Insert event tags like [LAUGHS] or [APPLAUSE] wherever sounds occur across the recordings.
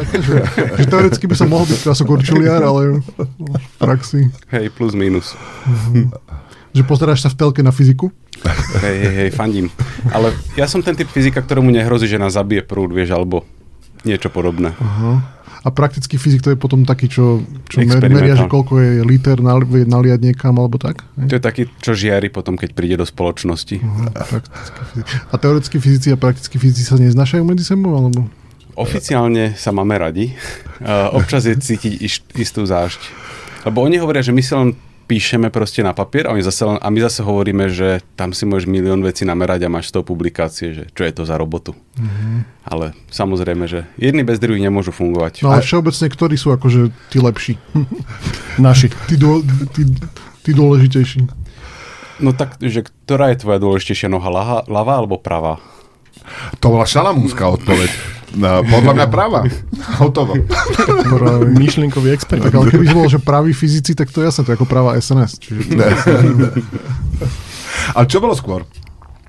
také, že, že teoreticky by som mohol byť krasokorčuliar, ale v praxi. Hej, plus minus. Že pozeráš sa v telke na fyziku? Hej, hej, hej, fandím. Ale ja som ten typ fyzika, ktorému nehrozí, že nás zabije prúd, vieš, alebo niečo podobné. Aha. A praktický fyzik to je potom taký, čo, čo meria, že koľko je liter nali, naliať niekam, alebo tak? To je taký, čo žiari potom, keď príde do spoločnosti. Aha, a teoretickí fyzici a praktickí fyzici sa neznašajú medzi sebou, alebo? Oficiálne sa máme radi. Uh, občas je cítiť istú zášť. Lebo oni hovoria, že my si len píšeme proste na papier a, my zase, a my zase hovoríme, že tam si môžeš milión vecí namerať a máš z toho publikácie, že čo je to za robotu. Mm-hmm. Ale samozrejme, že jedni bez druhých nemôžu fungovať. No ale všeobecne, ktorí sú akože tí lepší? [LAUGHS] Naši. Tí, dô, tí, tí dôležitejší. No tak, že ktorá je tvoja dôležitejšia noha, ľava alebo pravá? To bola šalamúnska odpoveď. No, podľa mňa práva. Hotovo. Myšlienkový expert. Tak, ale keby bolo, že praví fyzici, tak to je jasné, to je ako práva SNS. Čiže to... ale čo bolo skôr?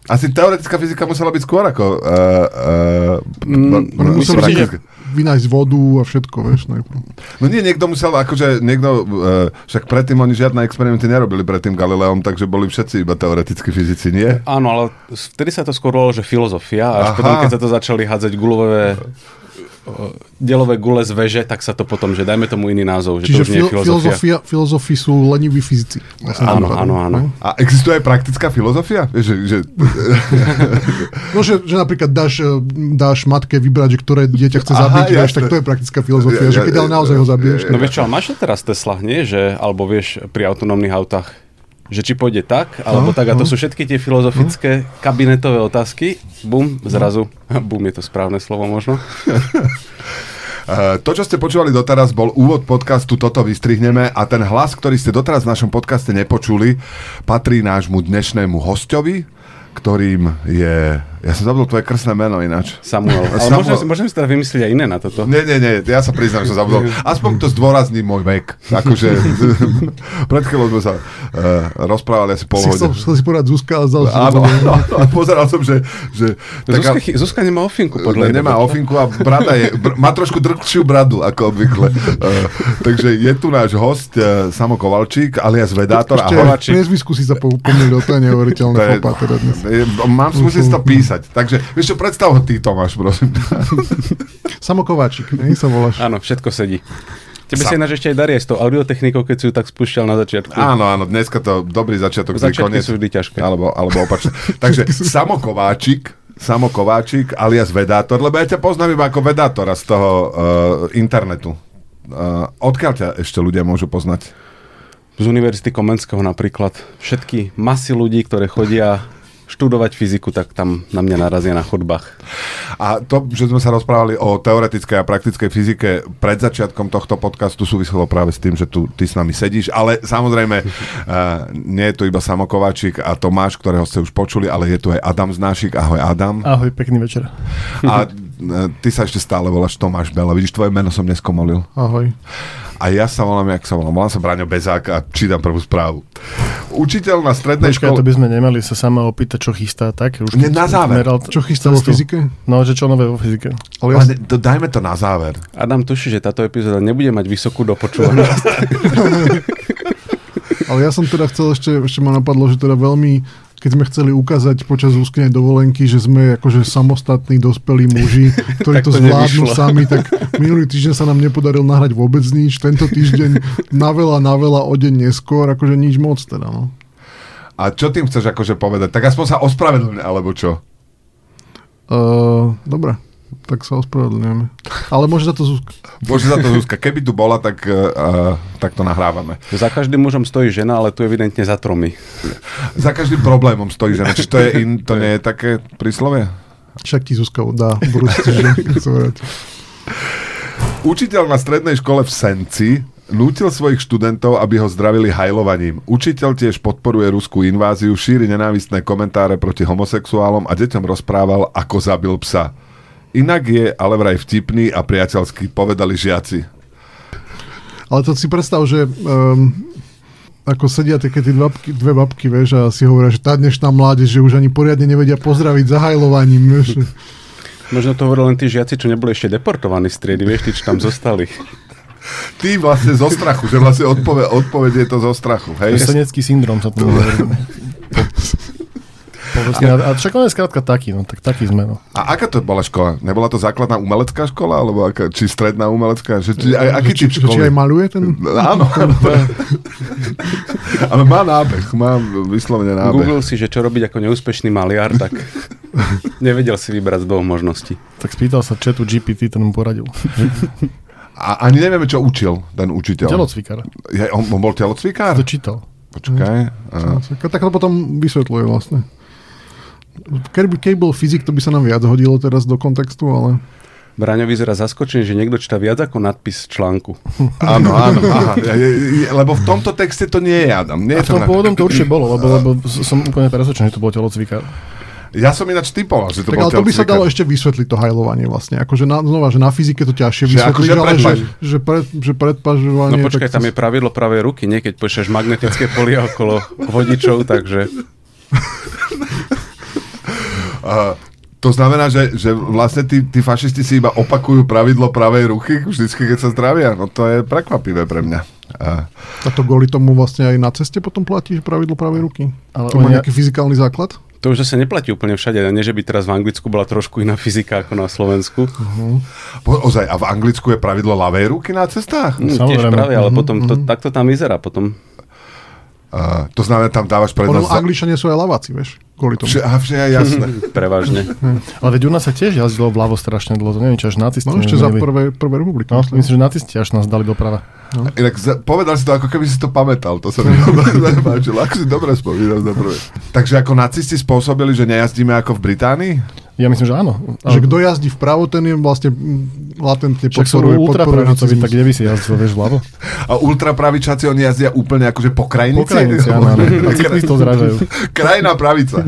Asi teoretická fyzika musela byť skôr ako... Uh, uh, mm, musel byť vynájsť vodu a všetko, vieš. Najprv. No nie, niekto musel, akože niekto, uh, však predtým oni žiadne experimenty nerobili predtým Galileom, takže boli všetci iba teoretickí fyzici, nie? Áno, ale vtedy sa to skôr volalo, že filozofia, až Aha. potom, keď sa to začali hádzať gulové delové gule z veže, tak sa to potom, že dajme tomu iný názov. Že Čiže to už nie je filozofia. filozofi sú leniví fyzici. Áno, áno, áno. A existuje aj praktická filozofia? Že, že... [LAUGHS] no, že, že napríklad dáš, e, dáš matke vybrať, že ktoré dieťa chce zabiť, Aha, vieš, tak to je praktická filozofia, ja, že keď ale naozaj ho zabiješ. No vieš čo, máš to teraz Tesla, nie? Že, alebo vieš, pri autonómnych autách že či pôjde tak, alebo no, tak. A to no. sú všetky tie filozofické kabinetové otázky. Bum, zrazu. [LAUGHS] Bum je to správne slovo možno. [LAUGHS] To, čo ste počúvali doteraz, bol úvod podcastu Toto vystrihneme a ten hlas, ktorý ste doteraz v našom podcaste nepočuli, patrí nášmu dnešnému hostovi, ktorým je... Ja som zabudol tvoje krstné meno ináč. Samuel. [LAUGHS] Ale Samuel. Môžem, môžem si teda vymyslieť aj iné na toto. Nie, nie, nie, ja sa priznám, že som zabudol. [LAUGHS] Aspoň to zdôrazní môj vek. Akože, [LAUGHS] pred chvíľou sme sa uh, rozprávali asi pol hodiny. Chcel si povedať Zuzka, ale zdal Áno, a pozeral som, že... že taká, Zuzka, Zuzka nemá ofinku, podľa Nemá ofinku a brada je, br, má trošku drkšiu bradu, ako obvykle. Uh, takže je tu náš host, uh, Samo Kovalčík, alias Vedátor. Ešte, Ahoj. Priezvisku si sa pomýlil, to je neuveriteľné teda. Mám, si to písať. Takže, vieš čo, predstav ho ty, Tomáš, prosím. [LAUGHS] Samo Kováčik, nie sa voláš. Áno, všetko sedí. Tebe Sa... ináč ešte aj darí s tou audiotechnikou, keď si ju tak spúšťal na začiatku. Áno, áno, dneska to dobrý začiatok. Začiatky koniec, sú vždy ťažké. Alebo, alebo opačne. Takže [LAUGHS] Samo Kováčik, Samo Kováčik alias Vedátor, lebo ja ťa poznám iba ako Vedátora z toho uh, internetu. Uh, odkiaľ ťa ešte ľudia môžu poznať? Z Univerzity Komenského napríklad. Všetky masy ľudí, ktoré chodia študovať fyziku, tak tam na mňa narazia na chodbách. A to, že sme sa rozprávali o teoretickej a praktickej fyzike pred začiatkom tohto podcastu súviselo práve s tým, že tu ty s nami sedíš, ale samozrejme uh, [LAUGHS] nie je tu iba Samokováčik a Tomáš, ktorého ste už počuli, ale je tu aj Adam Znášik. Ahoj Adam. Ahoj, pekný večer. A [LAUGHS] ty sa ešte stále voláš Tomáš Bela. Vidíš, tvoje meno som neskomolil. Ahoj. A ja sa volám, jak sa volám. Volám sa Braňo Bezák a čítam prvú správu. Učiteľ na strednej škole... to by sme nemali sa sama opýtať, čo chystá, tak? Už Nie, na záver. Meral... Čo chystá vo fyzike? No, že čo nové vo fyzike. Ale, ja... to, dajme to na záver. Adam tuší, že táto epizóda nebude mať vysokú dopočúvanosť. [LAUGHS] [LAUGHS] Ale ja som teda chcel ešte, ešte ma napadlo, že teda veľmi keď sme chceli ukázať počas úsknej dovolenky, že sme akože samostatní dospelí muži, ktorí to, to zvládnu nevyšlo. sami, tak minulý týždeň sa nám nepodaril nahrať vôbec nič, tento týždeň na veľa, na veľa o deň neskôr, akože nič moc teda, no. A čo tým chceš akože povedať? Tak aspoň sa ospravedlň, alebo čo? Uh, dobre tak sa ospravedlňujeme. Ale môže za to Zuzka. Môže za to Zuzka. Keby tu bola, tak, uh, tak to nahrávame. Za každým mužom stojí žena, ale tu evidentne za tromi. Za každým problémom stojí žena. Či to, je in, to nie je také príslovie? Však ti Zuzka dá Učiteľ na strednej škole v Senci nútil svojich študentov, aby ho zdravili hajlovaním. Učiteľ tiež podporuje ruskú inváziu, šíri nenávistné komentáre proti homosexuálom a deťom rozprával, ako zabil psa. Inak je ale vraj vtipný a priateľský, povedali žiaci. Ale to si predstav, že um, ako sedia také tie dve babky, dve babky, vieš, a si hovoria, že tá dnešná mládež, že už ani poriadne nevedia pozdraviť zahajlovaním, vieš. Možno to hovorili len tí žiaci, čo neboli ešte deportovaní z triedy, vieš, tí, čo tam zostali. Ty vlastne zo strachu, že vlastne odpoved, odpoveď je to zo strachu, hej? Senecký syndrom sa to Povedzme, a, a však on je skrátka taký, no, tak taký sme, no. A aká to bola škola? Nebola to základná umelecká škola, alebo aká, či stredná umelecká? Že, či, aj, aký či, typ či, či školy? aj maluje ten... Áno. [LAUGHS] Ale má nábeh, má vyslovene nábeh. Google si, že čo robiť ako neúspešný maliar, tak nevedel si vybrať z dvoch možností. Tak spýtal sa chatu GPT, ten mu poradil. A ani nevieme, čo učil ten učiteľ. Telocvikár. Je, on, on bol telocvikár? To čítal. Počkaj. A, Tak to potom vysvetľuje vlastne. Keď by, keď bol fyzik, to by sa nám viac hodilo teraz do kontextu, ale... Braňo vyzerá zaskočený, že niekto číta viac ako nadpis článku. [LAUGHS] áno, áno. Aha, lebo v tomto texte to nie je Adam. Nie A je v to tom na- pôvodnom to určite bolo, lebo, [LAUGHS] lebo som úplne presvedčený, že to bol telocvikár. Ja som ináč typoval, že to tak bol ale to by sa dalo ešte vysvetliť, to hajlovanie vlastne. Akože na, znova, že na fyzike to ťažšie Že vysvetliť, akože ale že, že, pred, že predpažovanie... No počkaj, tak tam je pravidlo pravej ruky, nie keď pošleš magnetické polia okolo vodičov, takže [LAUGHS] to znamená, že, že vlastne tí, tí fašisti si iba opakujú pravidlo pravej ruky vždycky, keď sa zdravia. No to je prekvapivé pre mňa. Uh, A to kvôli tomu vlastne aj na ceste potom platí že pravidlo pravej ruky? Ale to má nejaký fyzikálny základ? to už zase neplatí úplne všade. A nie, že by teraz v Anglicku bola trošku iná fyzika ako na Slovensku. po, ozaj, a v Anglicku je pravidlo ľavej ruky na cestách? Tiež Samozrejme. práve, ale potom to, tak to tam vyzerá. Potom Uh, to znamená, tam dávaš prednosť... za- Angličania sú aj laváci, vieš, kvôli tomu. Vše, a vše je jasné. [LAUGHS] prevažne. Ale veď u nás sa tiež jazdilo vľavo strašne dlho, to neviem, či až nacisti No ešte za nezmenili. prvé, prvé republiky. No, myslím. že nacisti až nás dali doprava. Inak za, povedal si to, ako keby si to pamätal. To sa mi [LAUGHS] veľmi páčilo. Ako si dobre spomínam za prvé. Takže ako nacisti spôsobili, že nejazdíme ako v Británii? Ja myslím, že áno. Že kto jazdí vpravo, ten je vlastne latentne Však podporuje, podporuje nacizmus. tak kde by si jazdil, vieš, vľavo? [LAUGHS] A ultrapravičáci, oni jazdia úplne akože po krajnici? Po krajnici, áno, áno. [LAUGHS] A cyklistov zrážajú. [LAUGHS] Krajná pravica.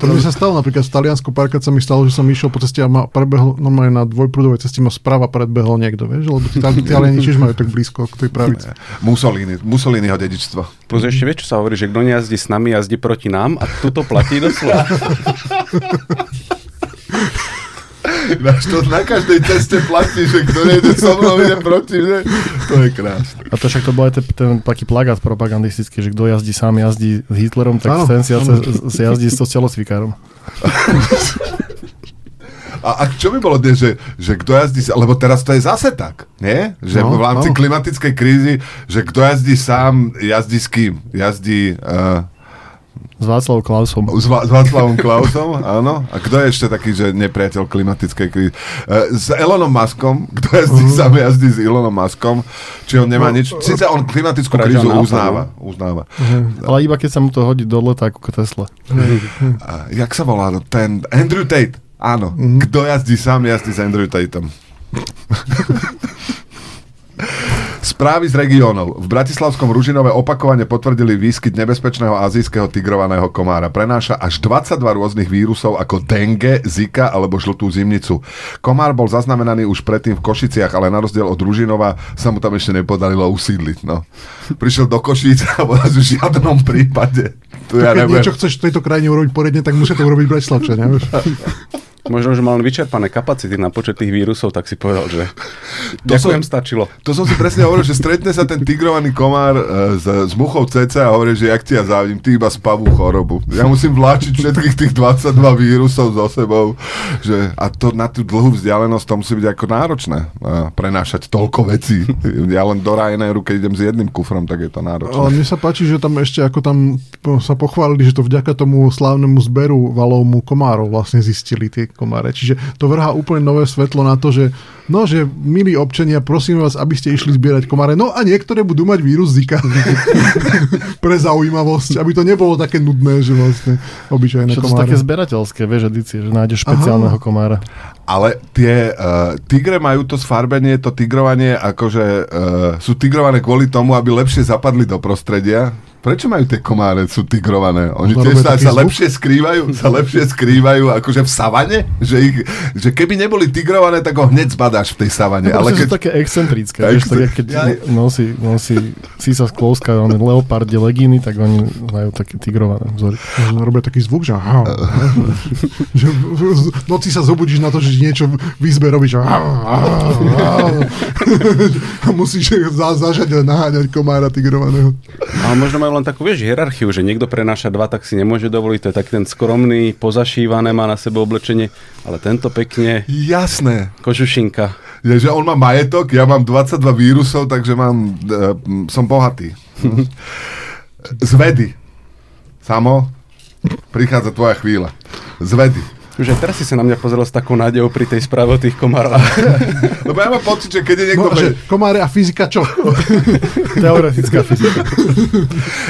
To mi sa stalo napríklad v Taliansku, párkrát sa mi stalo, že som išiel po ceste a ma prebehol, normálne na dvojprúdovej ceste ma sprava predbehol niekto, vieš, lebo tí Tali- Taliani tiež majú tak blízko k tej pravici. Mussolini, Mussoliniho dedičstvo. Plus ešte vieš, čo sa hovorí, že kto nejazdí s nami, jazdí proti nám a tuto platí doslova. Ináč to na každej ceste platí, že kto nejde so mnou, ide proti mne. To je krásne. A to však to bol aj ten, ten taký plagát propagandistický, že kto jazdí sám, jazdí s Hitlerom, tak Áno, ten si jazdí s telocvikárom. A, a čo by bolo dnes, že, že kto jazdí, lebo teraz to je zase tak, nie? Že No, v rámci áno. klimatickej krízy, že kto jazdí sám, jazdí s kým? Jazdí uh, S Václavom Klausom. s, Va- s Václavom Klausom, áno. A kto je ešte taký, že nepriateľ klimatickej krízy? Uh, s Elonom Muskom, kto jazdí Mhm. sám, jazdí s Elonom Muskom, či on nemá No, nič, síce on klimatickú krízu uznáva, uznáva. Ale iba keď sa mu to hodí do leta ako Tesla. A jak sa volá no, ten Andrew Tate? Áno. Mhm. Kto jazdí sám, jazdí s Andrew Tateom. [LAUGHS] Správy z regiónov. V Bratislavskom Ružinove opakovane potvrdili výskyt nebezpečného azijského tigrovaného komára. Prenáša až 22 rôznych vírusov ako dengue, zika alebo žltú zimnicu. Komár bol zaznamenaný už predtým v Košiciach, ale na rozdiel od Ružinova sa mu tam ešte nepodarilo usídliť. No. Prišiel do Košíc a v žiadnom prípade. Tu ja Keď neviem. niečo chceš v tejto krajine urobiť poriadne, tak musia to urobiť Bratislavčania. [LAUGHS] Možno, že mal vyčerpané kapacity na počet tých vírusov, tak si povedal, že To ďakujem, som- stačilo. To som si presne hovoril, že stretne sa ten tigrovaný komár e, s, s muchou CC a hovorí, že jak ti ja závidím, ty iba spavú chorobu. Ja musím vláčiť všetkých tých 22 vírusov so sebou. Že, a to na tú dlhú vzdialenosť to musí byť ako náročné. A prenášať toľko vecí. Ja len do Ryanairu, keď idem s jedným kufrom, tak je to Ale náročné. mne sa páči, že tam ešte ako tam sa pochválili, že to vďaka tomu slávnemu zberu valovmu komárov vlastne zistili tie komáre. Čiže to vrhá úplne nové svetlo na to, že no, že milí občania, prosím vás, aby ste išli zbierať komáre. No a niektoré budú mať vírus Zika. [LAUGHS] Pre zaujímavosť, aby to nebolo také nudné, že vlastne obyčajné Čo to komáre. také zberateľské, vieš, edície, že nájdeš špeciálneho komára. Ale tie uh, tigre majú to sfarbenie, to tigrovanie, akože uh, sú tigrované kvôli tomu, aby lepšie zapadli do prostredia. Prečo majú tie komáre, sú tigrované? Oni No, tiež sa, sa lepšie skrývajú, sa lepšie skrývajú akože v savane? Že, ich, že keby neboli tigrované, tak ho hneď zbadáš v tej savane. Ale Ale keď... sú také excentrické, vieš, tak keď Ja- nosí, nosí Sisa Sklouska, on leopardie legíny, tak oni majú také tigrované vzory. Robia taký zvuk, že, [LAUGHS] že v noci sa zobudíš na to, že niečo v izbe robíš a [LAUGHS] [LAUGHS] musíš za, zažať a naháňať komára tigrovaného. Ale možno majú len takú, vieš, hierarchiu, že niekto prenáša dva, tak si nemôže dovoliť. To je taký ten skromný, pozašívané, má na sebe oblečenie, ale tento pekne, jasné. kožušinka. Je, že on má majetok, ja mám 22 vírusov, takže mám, uh, som bohatý. Z vedy. Samo, prichádza tvoja chvíľa. Z vedy. Už aj teraz si sa na mňa pozrel s takou nádejou pri tej správe o tých komároch. [LAUGHS] Lebo ja mám pocit, že keď je niekto... No, že komáre a fyzika čo? [LAUGHS] Teoretická fyzika.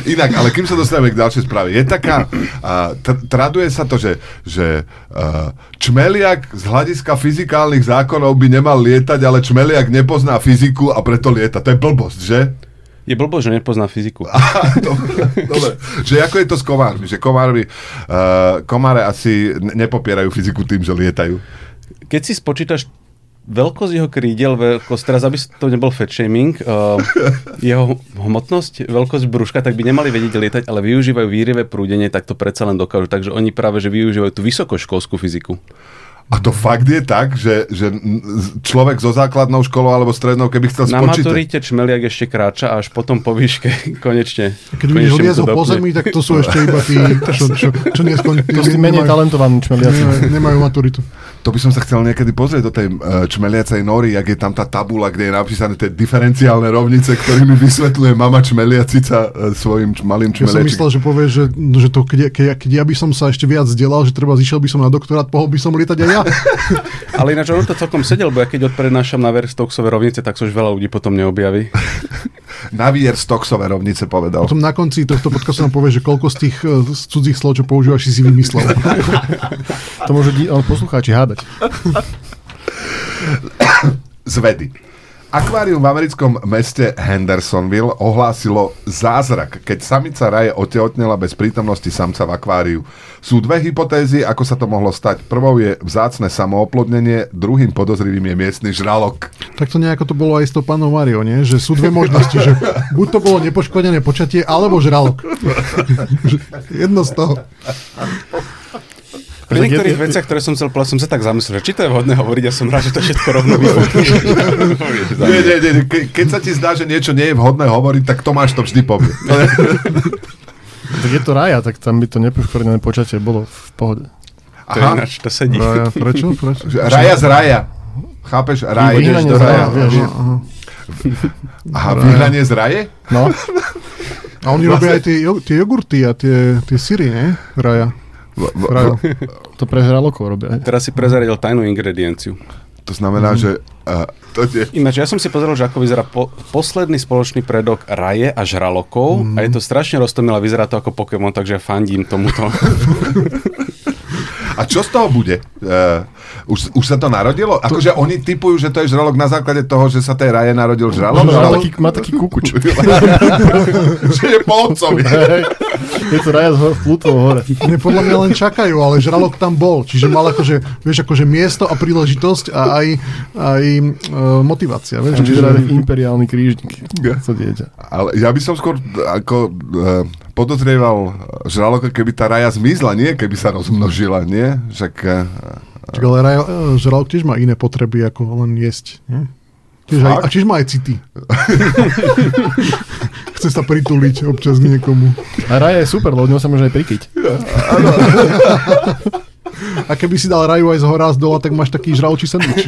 Inak, ale kým sa dostaneme k ďalšej správe, je taká, uh, tr- traduje sa to, že, že uh, čmeliak z hľadiska fyzikálnych zákonov by nemal lietať, ale čmeliak nepozná fyziku a preto lieta. To je blbosť, že? Je blbo, že nepozná fyziku. [LAUGHS] Dobre, dobre. Že ako je to s komármi? Že komármi, uh, komáre asi ne- nepopierajú fyziku tým, že lietajú. Keď si spočítaš veľkosť jeho krídel, veľkosť, teraz aby to nebol fat shaming, uh, jeho hmotnosť, veľkosť brúška, tak by nemali vedieť lietať, ale využívajú výrivé prúdenie, tak to predsa len dokážu. Takže oni práve, že využívajú tú vysokoškolskú fyziku. A to fakt je tak, že, že človek so základnou školou alebo strednou, keby chcel Na spočítať... maturite čmeliak ešte kráča až potom po výške [LAUGHS] konečne. Keď vidíš konečne mu to liezol po dopne. zemi, tak to sú ešte iba tí, [LAUGHS] čo, čo, čo neskončili. To si menej talentovaní čmeliaci. nemajú, nemajú maturitu. To by som sa chcel niekedy pozrieť do tej uh, čmeliacej nory, jak je tam tá tabula, kde je napísané tie diferenciálne rovnice, ktorými vysvetľuje mama čmeliacica uh, svojim č- malým Ja som čmeliačikom. myslel, že povieš, že, že to, keď, keď, keď ja by som sa ešte viac vzdelal, že treba zišiel by som na doktorát, pohol by som lietať aj ja. [LAUGHS] Ale ináč ono to celkom sedel, bo ja keď odprednášam na Verstoxové rovnice, tak sa už veľa ľudí potom neobjaví. [LAUGHS] Navier Stoxové rovnice povedal. Potom na konci tohto podcastu nám povie, že koľko z tých z cudzích slov, čo používaš, si si vymyslel. [LAUGHS] To môžu di- poslucháči hádať. z vedy. Akvárium v americkom meste Hendersonville ohlásilo zázrak, keď samica raje otehotnela bez prítomnosti samca v akváriu. Sú dve hypotézy, ako sa to mohlo stať. Prvou je vzácne samooplodnenie, druhým podozrivým je miestny žralok. Tak to nejako to bolo aj s tou panou Mario, nie? Že sú dve možnosti, že buď to bolo nepoškodené počatie, alebo žralok. [LAUGHS] Jedno z toho. Pri niektorých je- veciach, ktoré som chcel povedať, som sa tak zamyslel, že či to je vhodné hovoriť, ja som rád, že to všetko rovno. [LAUGHS] Nie, nie, nie, ke, keď sa ti zdá, že niečo nie je vhodné hovoriť, tak Tomáš to vždy povie. [LAUGHS] Tak je to raja, tak tam by to nepoškodené počatie bolo v pohode. To je ináč, to sedí. Raja, prečo? prečo? Že Raja z raja. Chápeš? Raj. Ideš do z raja, raja. vieš. Aha. Aha, vyhnanie z raje? No, [LAUGHS] A oni robia aj tie, tie jogurty a tie, tie syry, nie? Raja. V- v- Rajo. to pre žralokov robia. Teraz si prezradil tajnú ingredienciu. To znamená, že uh, to. Ináč, ja som si pozrel, že ako vyzerá po, posledný spoločný predok raje a žralokov mm. a je to strašne roztomilé, vyzerá to ako Pokémon, takže fandím tomuto. [LAUGHS] A čo z toho bude? Uh, už, už sa to narodilo? Akože oni typujú, že to je žralok na základe toho, že sa tej raje narodil žralok? No, má, Žralok- taký, má taký kukuč. [LAUGHS] že je po otcovi. Je to raja z ho- Plutov hore. Nie, podľa mňa len čakajú, ale žralok tam bol. Čiže mal akože, vieš, akože miesto a príležitosť a aj, aj uh, motivácia. Vieš, Čiže čiže, teda imperiálny krížnik. To dieťa. Ale ja by som skôr ako uh, podozrieval žraloka, keby tá raja zmizla, nie keby sa rozmnožila, nie? Však uh, Čak, ale raja, eh, žralok tiež má iné potreby, ako len jesť. Nie? Tiež aj, a tiež má aj city. [LAUGHS] Chce sa prituliť občas k niekomu. A raja je super, lebo sa môže aj prikryť. A keby si dal raju aj z hora a z dola, tak máš taký žraločí sandwich.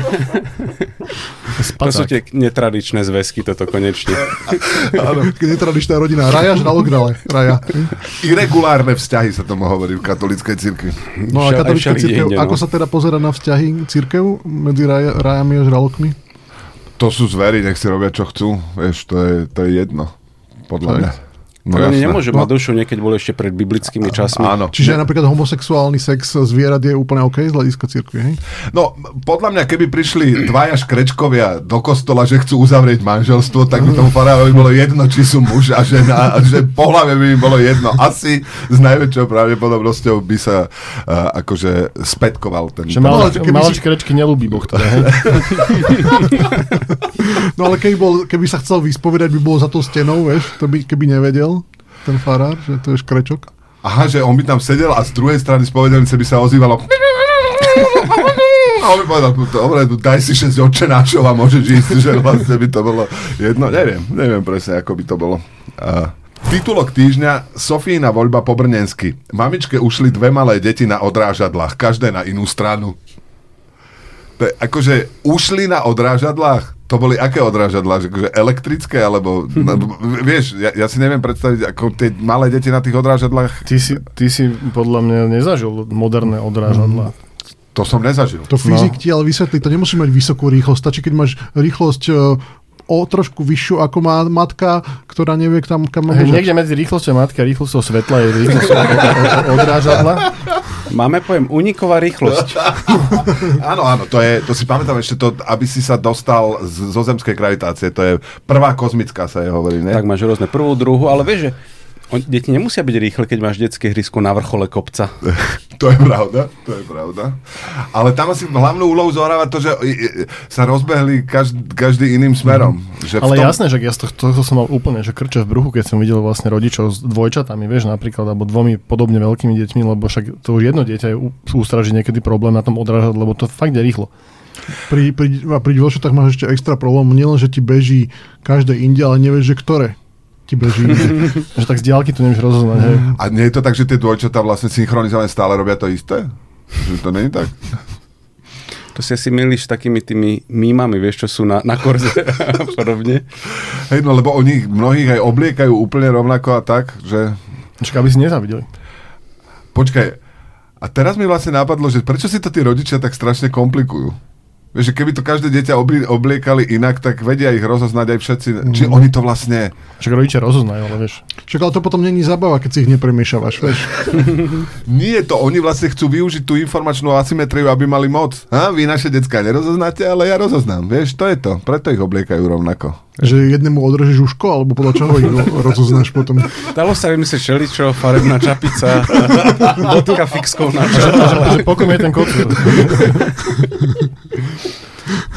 To sú tie netradičné zväzky, toto konečne. Keď netradičná rodina. Raja, žralok, rale. Raja. irregulárne vzťahy sa tomu hovorí v katolíckej cirkvi. No a katolícka církev, inde, no. ako sa teda pozera na vzťahy církev medzi raja, rajami a žralokmi? To sú zvery, nech si robia čo chcú. Vieš, to je, to je jedno. Podľa Tak. mňa. No, oni nemôžu mať dušu, niekedy boli ešte pred biblickými časmi. Áno. Čiže aj napríklad homosexuálny sex zvierat je úplne OK z hľadiska cirkvi, hej? No, podľa mňa, keby prišli dvaja škrečkovia do kostola, že chcú uzavrieť manželstvo, tak by tomu farárovi bolo jedno, či sú muž a žena, a že pohľavie by im bolo jedno. Asi s najväčšou pravdepodobnosťou by sa uh, akože spätkoval ten... Že No, mal, ale keby mal si- škrečky nelúbi Boh teda, hej? [LAUGHS] No ale keby, bol, keby sa chcel vyspovedať, by bol za tou stenou, vieš, to by, keby nevedel ten farár, že to je škrečok. Aha, že on by tam sedel a z druhej strany spovedanice by sa ozývalo [LAUGHS] a on by povedal, dobre, daj si 6 očenášov a môžeš ísť, že vlastne by to bolo jedno, neviem, neviem presne, ako by to bolo. Uh, Titulok týždňa Sofína voľba po Brnensky. Mamičke ušli dve malé deti na odrážadlách, každé na inú stranu. To je, akože ušli na odrážadlách? To boli aké odrážadlá? Že, elektrické? Alebo, [LAUGHS] no, vieš, ja, ja si neviem predstaviť, ako tie malé deti na tých odrážadlách, Ty si, ty si podľa mňa nezažil moderné odrážadlá. to som nezažil. To fyzik ti ale vysvetlí, to nemusí mať vysokú rýchlosť, stačí, keď máš rýchlosť e, o trošku vyššiu ako má matka, ktorá nevie, kam, kam má bežať. niekde medzi rýchlosťou matky a rýchlosťou svetla je rýchlosť [LAUGHS] odrážadla. [LAUGHS] Máme pojem uniková rýchlosť. [LAUGHS] Áno, áno, to, je, to si pamätám ešte to, aby si sa dostal z, zo zemskej gravitácie, to je prvá kozmická sa je hovorí, ne? tak máš rôzne prvú, druhú, ale vieš, že on, deti nemusia byť rýchle, keď máš detské hrysko na vrchole kopca. [LAUGHS] To je pravda, to je pravda. Ale tam asi hlavnú úlohu zohráva to, že sa rozbehli každý, každý iným smerom. Že v Ale tom, jasné, že ja z tohto, tohto som mal úplne že krče v bruchu, keď som videl vlastne rodičov s dvojčatami, vieš, napríklad, alebo dvomi podobne veľkými deťmi, lebo však to už jedno dieťa je ústraží niekedy problém na tom odrážať, lebo to fakt je rýchlo. Pri, pri, a pri máš ešte extra problém, nielen, že ti beží každé inde, ale nevieš, že ktoré ti beží. [LAUGHS] Že tak z diálky to nevieš rozoznať, hej. A nie je to tak, že tie dvojčatá vlastne synchronizované stále robia to isté? Že to není tak? To si asi milíš s takými tými mímami, vieš, čo sú na, na korze [LAUGHS] a podobne. Hej, no lebo oni mnohých aj obliekajú úplne rovnako a tak, že... Čaká, aby si nezavideli. Počkaj, a teraz mi vlastne napadlo, že prečo si to tí rodičia tak strašne komplikujú? Vieš, že keby to každé dieťa obli- obliekali inak, tak vedia ich rozoznať aj všetci. Mm. Či oni to vlastne... Však rodičia rozoznajú, ale vieš. Však ale to potom není zabava, keď si ich nepremiešavaš, vieš. [LAUGHS] Nie to, oni vlastne chcú využiť tú informačnú asymetriu, aby mali moc. Ha? Vy naše decka nerozoznáte, ale ja rozoznám. Vieš, to je to. Preto ich obliekajú rovnako. Že jednému odrežeš uško, alebo podľa čoho ich ro- [LAUGHS] rozoznáš potom. Dalo sa vymyslieť šeličo, farebná čapica, bodka fixkou na čele. Pokom je ten kocúr. [LAUGHS]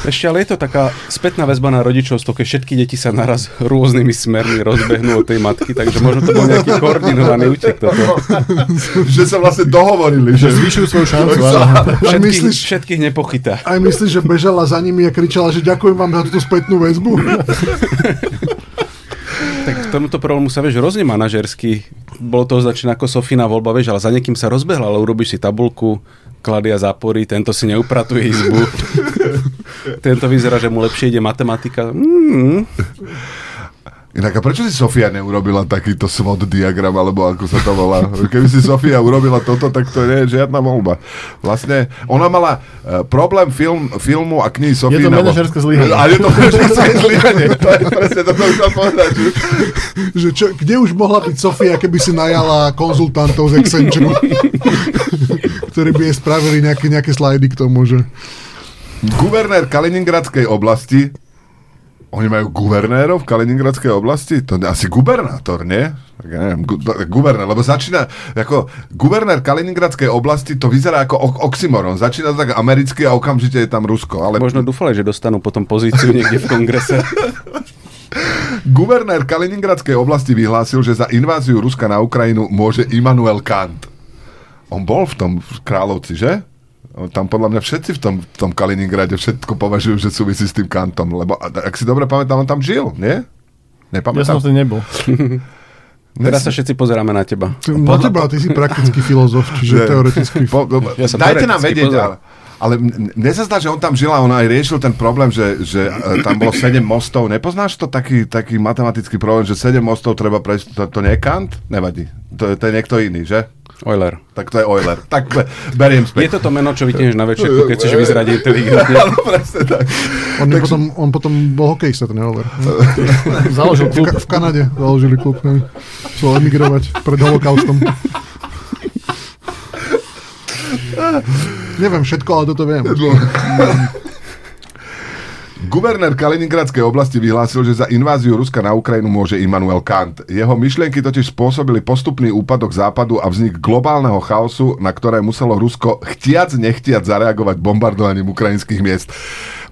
Ešte ale je to taká spätná väzba na rodičovstvo, keď všetky deti sa naraz rôznymi smermi rozbehnú od tej matky, takže možno to bol nejaký koordinovaný útek toto. [LAUGHS] že sa vlastne dohovorili. Že... Zvyšujú svoju šancu, Všetkých, myslíš, všetkých nepochytá. aj myslíš, že bežala za nimi a kričala, že ďakujem vám za túto spätnú väzbu? [LAUGHS] Tak k tomuto problému sa vieš hrozne manažersky. Bolo to označené ako Sofína voľba, vieš, ale za niekým sa rozbehla, ale urobíš si tabulku, kladia zápory, tento si neupratuje izbu. [LAUGHS] tento vyzerá, že mu lepšie ide matematika. Mm, Inak a prečo si Sofia neurobila takýto SWOT diagram, alebo ako sa to volá? Keby si Sofia urobila toto, tak to nie je žiadna voľba. Vlastne, ona mala uh, problém film, filmu a knihy Sofie. Je to manažerské zlyhanie. A je to manažerské zlyhanie. To je presne to, čo chcel povedať. že čo, kde už mohla byť Sofia, keby si najala konzultantov z Accenture, ktorí by jej spravili nejaké, nejaké slajdy k tomu, že... Guvernér Kaliningradskej oblasti oni majú guvernérov v Kaliningradskej oblasti? To je asi gubernátor, nie? Tak ja neviem, gu, guvernér, lebo začína, ako guvernér Kaliningradskej oblasti, to vyzerá ako ok- oxymoron. Začína tak americky a okamžite je tam Rusko. Ale možno dúfali, že dostanú potom pozíciu niekde v kongrese. [LAUGHS] guvernér Kaliningradskej oblasti vyhlásil, že za inváziu Ruska na Ukrajinu môže Immanuel Kant. On bol v tom Kráľovci, že? Tam podľa mňa všetci v tom, v tom Kaliningrade všetko považujú, že súvisí s tým kantom, lebo ak si dobre pamätám, on tam žil, nie? Ja Nepamätám. som to nebol. [LAUGHS] Teraz sa všetci pozeráme na teba. Na teba, ty si praktický filozof, čiže Že- teoretický... Po, Ja dajte nám vedieť, pozor. ale, Ale mne sa zdá, že on tam žil a on aj riešil ten problém, že, že e, tam bolo 7 mostov. Nepoznáš to taký, taký matematický problém, že 7 mostov treba prejsť? To, to nie je Kant? Nevadí. To, to je niekto iný, že? Euler. Tak to je Euler. Tak beriem späť. Je to to meno, čo vytiahneš na večerku, keď chceš vyzradiť inteligentne. [LAUGHS] Áno, presne tak. On, tak potom, on potom bol hokejista, ten Euler. [LAUGHS] Založil klub. V, v Kanade založili klub. Chcel emigrovať pred holokaustom. [LAUGHS] Neviem všetko, ale toto viem. Guvernér Kaliningradskej oblasti vyhlásil, že za inváziu Ruska na Ukrajinu môže Immanuel Kant. Jeho myšlienky totiž spôsobili postupný úpadok západu a vznik globálneho chaosu, na ktoré muselo Rusko chtiac nechtiac zareagovať bombardovaním ukrajinských miest.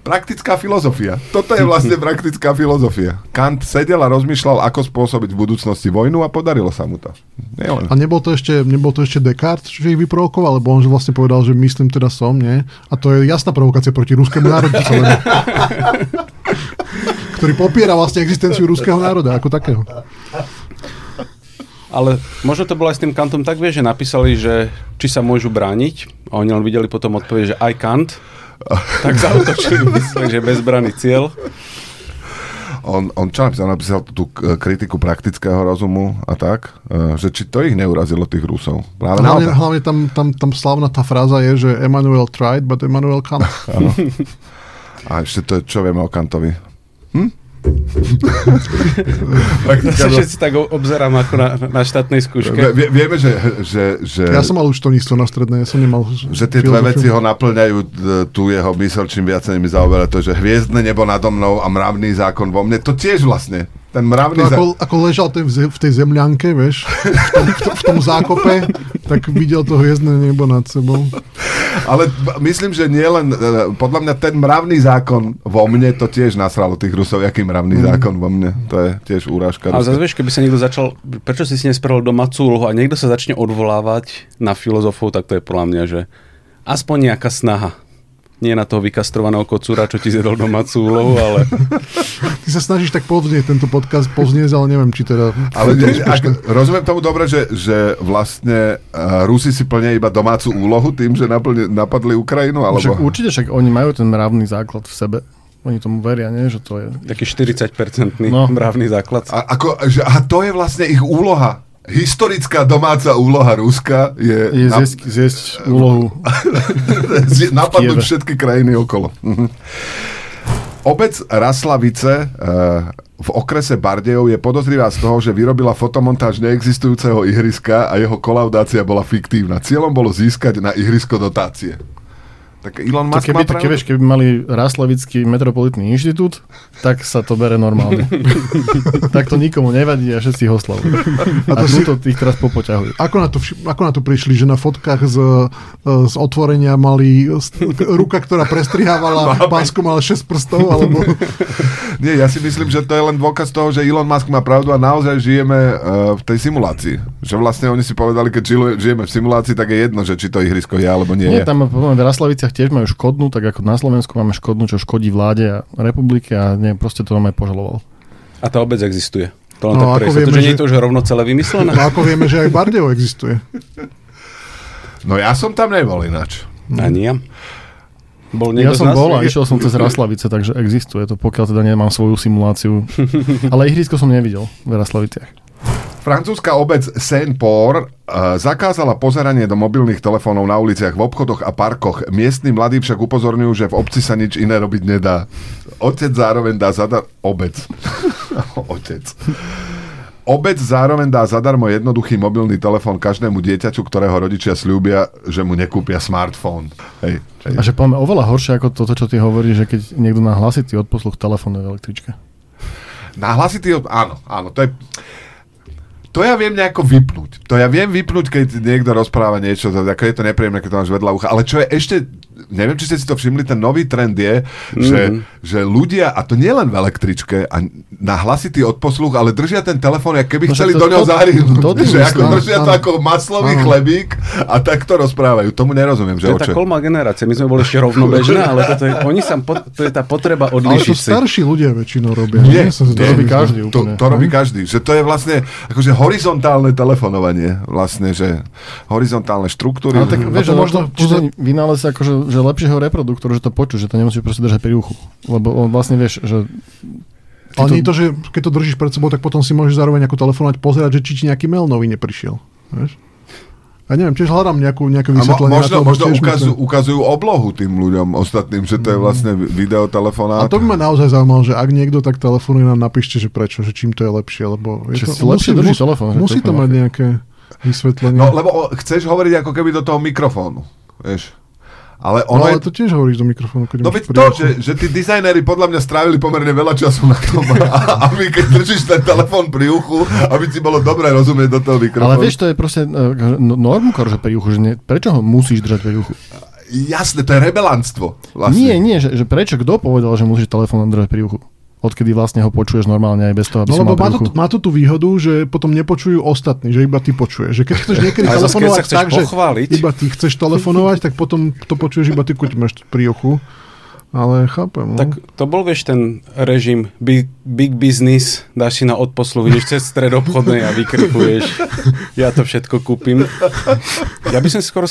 Praktická filozofia. Toto je vlastne [LAUGHS] praktická filozofia. Kant sedel a rozmýšľal, ako spôsobiť v budúcnosti vojnu a podarilo sa mu to. Nielen. A nebol to, ešte, nebol to ešte Descartes, že ich vyprovokoval, lebo on vlastne povedal, že myslím teda som, nie? A to je jasná provokácia proti ruskému národu. [LAUGHS] ktorý popiera vlastne existenciu ruského národa ako takého. Ale možno to bolo aj s tým Kantom tak, vie, že napísali, že či sa môžu brániť a oni len videli potom odpoveď, že aj Kant [LAUGHS] tak zautočili, myslím, že bezbranný cieľ. On, on čo napísal? Napísal tú kritiku praktického rozumu a tak, e, že či to ich neurazilo, tých Rusov. Práve hlavne, hlavne tam, tam, tam slavná tá fráza je, že Emmanuel tried, but Emmanuel can't. [LAUGHS] A ešte to, čo vieme o Kantovi? Hm? Sa všetci tak obzerám ako na, na štátnej skúške. Vie, vieme, že, že, že... Ja som mal už to nízko na strednej, ja som nemal... Že tie dve veci ho naplňajú tu jeho mysel, čím viac sa nimi zaoberá, to, že hviezdne nebo nado mnou a mravný zákon vo mne, to tiež vlastne ten mravný... No, ako, ako ležal ten v, tej zemľanke, vieš, v tom, v, tom, v tom zákope, tak videl to hviezdne nebo nad sebou. Ale myslím, že nie len, e, podľa mňa ten mravný zákon vo mne to tiež nasralo tých Rusov, aký mravný mm. zákon vo mne. To je tiež úražka. Ale zase vieš, keby sa niekto začal, prečo si si nespravil domácu úlohu a niekto sa začne odvolávať na filozofov, tak to je podľa mňa, že aspoň nejaká snaha nie na toho vykastrovaného kocúra, čo ti zjedol domácu úlohu, ale... [LAUGHS] Ty sa snažíš tak povznieť tento podcast, povznieť, ale neviem, či teda... Ale ne, ak, rozumiem tomu dobre, že, že vlastne uh, Rusi si plnia iba domácu úlohu tým, že naplne, napadli Ukrajinu, alebo... Však určite, však oni majú ten mravný základ v sebe. Oni tomu veria, nie? Že to je... Taký 40-percentný no. mravný základ. A, ako, že, a to je vlastne ich úloha historická domáca úloha Ruska je... Je zjesť, na... zjesť úlohu. [LAUGHS] napadnúť všetky krajiny okolo. Mhm. Obec Raslavice eh, v okrese Bardejov je podozrivá z toho, že vyrobila fotomontáž neexistujúceho ihriska a jeho kolaudácia bola fiktívna. Cieľom bolo získať na ihrisko dotácie. Tak Elon Musk to keby, má keby, keby mali Raslavický metropolitný inštitút, tak sa to bere normálne. [LAUGHS] tak to nikomu nevadí a všetci ho slavujú. A, to a si... tých teraz popoťahujú. Ako na, to, ako na to prišli, že na fotkách z, z otvorenia mali ruka, ktorá prestrihávala pásku, mala 6 prstov? Alebo... [LAUGHS] Nie, ja si myslím, že to je len dôkaz toho, že Elon Musk má pravdu a naozaj žijeme uh, v tej simulácii. Že vlastne oni si povedali, keď žijeme v simulácii, tak je jedno, že či to ihrisko je alebo nie, nie tam v Raslaviciach Čechách tiež majú škodnú, tak ako na Slovensku máme škodnú, čo škodí vláde a republike a nie, proste to nám aj požaloval. A tá obec existuje. To len no, tak ako vieme, to, že, že nie je to už rovno celé vymyslené. No ako vieme, že aj Bardeo existuje. No ja som tam nebol ináč. Ani ja. Bol ja som bol a išiel som cez Raslavice, takže existuje to, pokiaľ teda nemám svoju simuláciu. [LAUGHS] Ale ihrisko som nevidel v Raslaviciach. Francúzska obec Saint-Port uh, zakázala pozeranie do mobilných telefónov na uliciach, v obchodoch a parkoch. Miestni mladí však upozorňujú, že v obci sa nič iné robiť nedá. Otec zároveň dá zadar... Obec. [LAUGHS] Otec. Obec zároveň dá zadarmo jednoduchý mobilný telefón každému dieťaču, ktorého rodičia slúbia, že mu nekúpia smartfón. Hej, hej. A že poďme oveľa horšie ako toto, čo ty hovoríš, že keď niekto na hlasitý odposluch telefónu v električke. Na hlasitý, áno, áno, to je to ja viem nejako vypnúť. To ja viem vypnúť, keď niekto rozpráva niečo, ako je to nepríjemné, keď to máš vedľa ucha. Ale čo je ešte neviem, či ste si to všimli, ten nový trend je, mm-hmm. že, že ľudia, a to nie len v električke, a na hlasitý odposluch, ale držia ten telefón, ako keby no, chceli to, do neho. To, to, že ako no, držia to ako maslový no. chlebík a tak to rozprávajú. Tomu nerozumiem. Že to je tá kolmá generácia. My sme boli ešte rovnobežné, ale toto je, oni sa, to je tá potreba odlíšiť Ale to starší ľudia väčšinou robia. Nie, to, to robí každý. To, to robí každý. Že to je vlastne akože horizontálne telefonovanie. Vlastne, že horizontálne štruktúry. Ale tak vieš, možno vynález akože že lepšieho reproduktoru, že to poču, že to nemusíš proste držať pri uchu. Lebo on vlastne vieš, že ale to... nie to, že keď to držíš pred sebou, tak potom si môžeš zároveň ako telefonovať, pozerať, že či ti nejaký mail nový neprišiel. Vieš? Ja neviem, tiež hľadám nejakú, nejaké vysvetlenie. Možno, to, možno ukazujú, ukazujú oblohu tým ľuďom ostatným, že to je mm. vlastne videotelefonát. A to by ma naozaj zaujímalo, že ak niekto tak telefonuje, nám napíšte, že prečo, že čím to je lepšie, lebo je to, musí, musí, telefón, musí to mať nejaké vysvetlenie. No, lebo chceš hovoriť ako keby do toho mikrofónu, vieš. Ale ono no, ale je... to tiež hovoríš do mikrofónu. Keď no veď to, že, že tí dizajnéri podľa mňa strávili pomerne veľa času na tom, a, aby keď držíš ten telefón pri uchu, aby ti bolo dobre rozumieť do toho mikrofónu. Ale vieš, to je proste uh, normkor, že pri uchu, že nie, prečo ho musíš držať pri uchu? Jasné, to je rebelantstvo. Vlastne. Nie, nie, že, že prečo, kto povedal, že musíš telefón držať pri uchu? Odkedy vlastne ho počuješ normálne aj bez toho, aby no, lebo má, to, má to tú výhodu, že potom nepočujú ostatní, že iba ty počuješ. Že keď chceš [LAUGHS] niekedy telefonovať tak, pochváliť. že iba ty chceš telefonovať, tak potom to počuješ iba ty, keď máš pri ochu. Ale chápem. No. Tak to bol, vieš, ten režim big, big business, dáš si na odposlu, vidíš cez stred obchodnej a vykrikuješ, [LAUGHS] ja to všetko kúpim. Ja by som skoro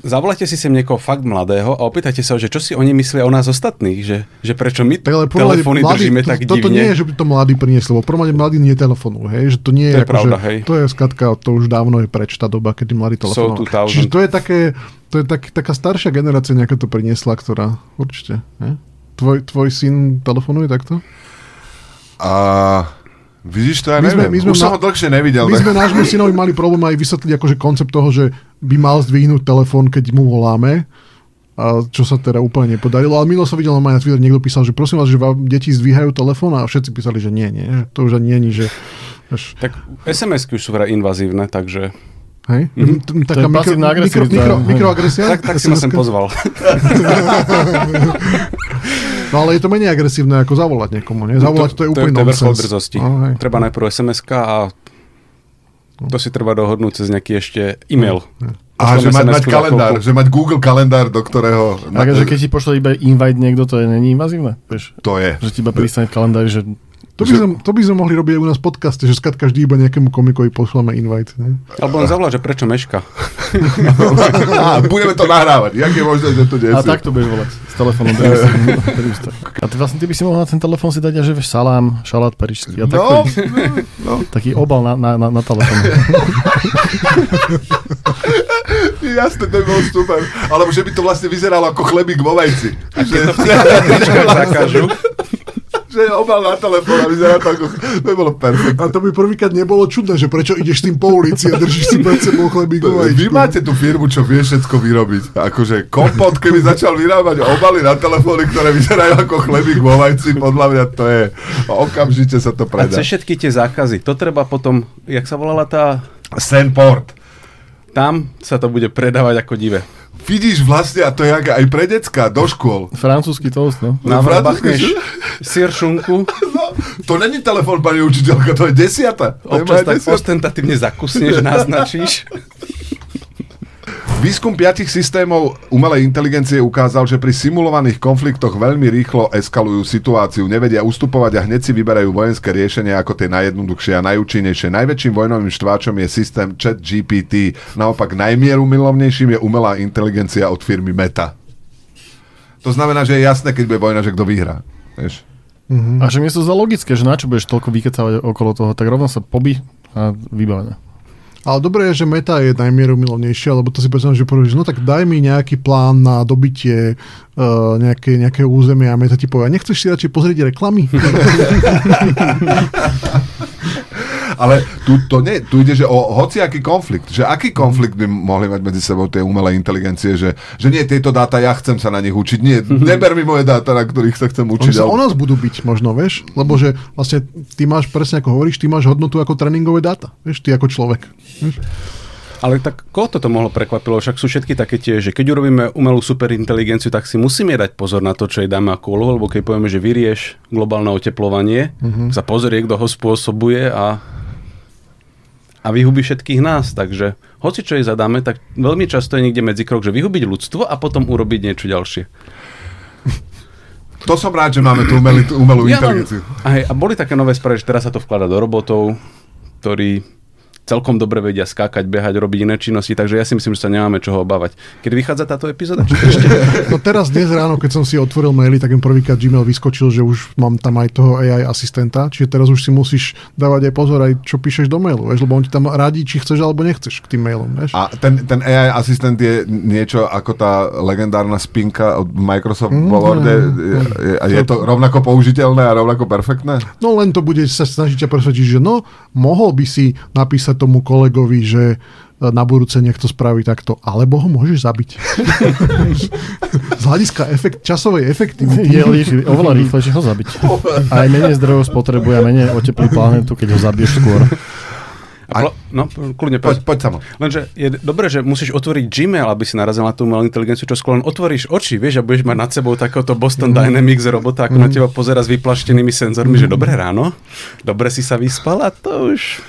zavolajte si sem niekoho fakt mladého a opýtajte sa, že čo si oni myslia o nás ostatných, že, že prečo my tak, telefóny mladý, držíme to, tak divne. Toto nie je, že by to mladý priniesli, lebo prvom mladí nie telefonujú, hej, že to nie je, to je ako, pravda, že, hej. to je skatka, to už dávno je preč tá doba, kedy mladí telefonujú. Čiže to je také, to je tak, taká staršia generácia nejaká to priniesla, ktorá určite, hej? Tvoj, tvoj syn telefonuje takto? A... Vidíš to, ja my neviem. Sme, my sme Už ma, som ho dlhšie nevidel. My tak. sme nášmu synovi mali problém aj vysvetliť akože koncept toho, že by mal zdvihnúť telefón, keď mu voláme. A čo sa teda úplne nepodarilo. Ale milo som videl na Twitter, niekto písal, že prosím vás, že vám deti zdvíhajú telefón a všetci písali, že nie, nie. Že to už ani nie, že... Až... Tak SMS-ky už sú vraj invazívne, takže... Hej? Mm-hmm. Taká mikro, mikro, mikro, mikroagresia? Tak, tak si ma sem pozval. no ale je to menej agresívne ako zavolať niekomu, nie? Zavolať to, to je úplne to, to je vrchol drzosti. Oh, treba najprv sms a to si treba dohodnúť cez nejaký ešte e-mail. A že mať, mať kalendár, že mať Google kalendár, do ktorého... A že keď ti pošle iba invite niekto, to je není invazívne? Vieš? To je. Že ti iba pristane v kalendári, že to by, sme, to by sme mohli robiť aj u nás v podcaste, že skrát každý iba nejakému komikovi pošleme invite. Ne? Alebo on zavolá, že prečo meška. [LAUGHS] Á, budeme to nahrávať. Jak je možné, že to nie A tak to budeš volať s telefónom. [LAUGHS] a ty vlastne ty by si mohol na ten telefón si dať, že salám, šalát, peričky. A no, no. Taký obal na, na, na, na telefón. [LAUGHS] Jasne, to by bolo super. Alebo že by to vlastne vyzeralo ako chlebík vo vajci. Že... zakážu že je obal na telefón a vyzerá to ako... To bolo perfektné. A to by prvýkrát nebolo čudné, že prečo ideš tým po ulici a držíš si pred sebou chlebík Vy máte tú firmu, čo vie všetko vyrobiť. Akože kompot, keby začal vyrábať obaly na telefóny, ktoré vyzerajú ako chlebík vo vajci, podľa mňa to je... Okamžite sa to predá. A cez všetky tie zákazy, to treba potom... Jak sa volala tá... Sandport. Tam sa to bude predávať ako dive. Vidíš vlastne, a to je aj pre decka, do škôl. Francúzsky toast, no. Na francúzsky sír šunku. [LAUGHS] No, to není telefon, pani učiteľka, to je desiata. Občas tak desiata. ostentatívne zakusneš, naznačíš. [LAUGHS] Výskum piatich systémov umelej inteligencie ukázal, že pri simulovaných konfliktoch veľmi rýchlo eskalujú situáciu, nevedia ustupovať a hneď si vyberajú vojenské riešenie ako tie najjednoduchšie a najúčinnejšie. Najväčším vojnovým štváčom je systém Chat GPT, naopak najmierumilovnejším je umelá inteligencia od firmy Meta. To znamená, že je jasné, keď bude vojna, že kto vyhrá. Vieš? Mm-hmm. A že mi to za logické, že na čo budeš toľko vykecávať okolo toho, tak rovno sa poby a vybavené. Ale dobré je, že meta je najmierumilovnejšia, lebo to si predstavím, že povieš, no tak daj mi nejaký plán na dobitie uh, nejaké, nejaké územie a meta ti povie, nechceš si radšej pozrieť reklamy? [LAUGHS] Ale tu, to nie, tu ide, že o hociaký konflikt. Že aký konflikt by mohli mať medzi sebou tie umelé inteligencie, že, že nie, tieto dáta, ja chcem sa na nich učiť. Nie, mhm. neber mi moje dáta, na ktorých sa chcem učiť. Oni sa ale... o nás budú byť možno, vieš? Lebo že vlastne ty máš, presne ako hovoríš, ty máš hodnotu ako tréningové dáta. Vieš, ty ako človek. Vieš? Ale tak koho toto mohlo prekvapilo? Však sú všetky také tie, že keď urobíme umelú superinteligenciu, tak si musíme dať pozor na to, čo jej dáme ako úlohu, lebo keď povieme, že vyrieš globálne oteplovanie, uh-huh. sa pozrie, kto ho spôsobuje a a vyhubí všetkých nás. Takže hoci čo jej zadáme, tak veľmi často je niekde medzikrok, že vyhubiť ľudstvo a potom urobiť niečo ďalšie. To som rád, že máme tú umelú, umelú ja inteligenciu. Mám, a, hej, a boli také nové správy, že teraz sa to vklada do robotov, ktorí celkom dobre vedia skákať, behať, robiť iné činnosti, takže ja si myslím, že sa nemáme čoho obávať. Kedy vychádza táto epizóda? [LAUGHS] no teraz dnes ráno, keď som si otvoril maily, tak mi prvýkrát Gmail vyskočil, že už mám tam aj toho AI asistenta, čiže teraz už si musíš dávať aj pozor aj čo píšeš do mailu, vieš, lebo on ti tam radí, či chceš alebo nechceš k tým mailom. Vieš? A ten, ten AI asistent je niečo ako tá legendárna spinka od Microsoft mm, Worde. Je, je, je to rovnako použiteľné a rovnako perfektné? No len to bude sa snažiť ťa presvedčiť, že no, mohol by si napísať tomu kolegovi, že e, na budúce nech to spraví takto, alebo ho môžeš zabiť. [LAUGHS] Z hľadiska efekt, časovej efektivity. Je líši, oveľa rýchlejšie ho zabiť. Aj menej zdrojov spotrebuje a menej oteplí planetu, keď ho zabiješ skôr. A, pl- no, kľudne poď. Poď, poď Lenže je dobré, že musíš otvoriť Gmail, aby si narazil na tú umelú inteligenciu, čo skôr len otvoríš oči, vieš, a budeš mať nad sebou takéhoto Boston mm. Dynamics robota, ako mm. na teba pozera s vyplaštenými senzormi, mm. že dobré ráno, dobre si sa vyspal a to už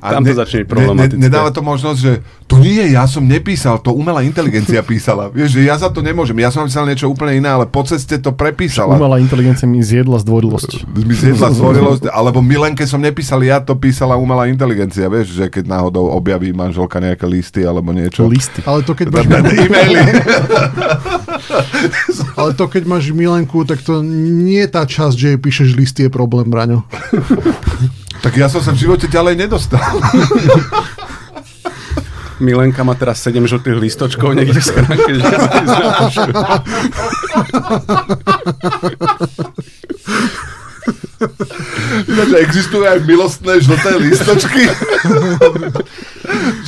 a tam to ne, začne problematické. Ne, ne, nedáva to možnosť, že to nie, ja som nepísal, to umelá inteligencia písala. [LAUGHS] Vieš, že ja za to nemôžem. Ja som napísal niečo úplne iné, ale po ceste to prepísala. Umelá inteligencia mi zjedla zdvorilosť. [LAUGHS] Mi zjedla [LAUGHS] zdvorilosť, alebo Milenke som nepísal, ja to písala umelá inteligencia. Vieš, že keď náhodou objaví manželka nejaké listy alebo niečo. Listy. Ale to keď máš... e-maily. ale to keď máš Milenku, tak to nie je tá časť, že jej píšeš listy, je problém, Braňo. Tak ja som sa v živote ďalej nedostal. Milenka má teraz 7 žltých listočkov niekde v schránke. Ináč existujú aj milostné žlté listočky.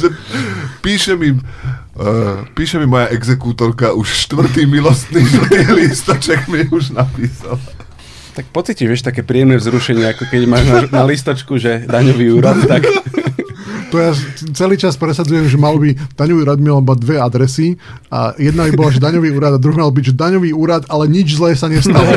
že píše mi Uh, píše mi moja exekútorka, už štvrtý milostný žltý listoček mi už napísala. Tak pocítiš, vieš, také príjemné vzrušenie, ako keď máš na, na listočku, že daňový úrad, tak to ja celý čas presadzujem, že mal by daňový úrad mal mať dve adresy a jedna by bola, že daňový úrad a druhá mal byť, že daňový úrad, ale nič zlé sa nestalo. [LAUGHS]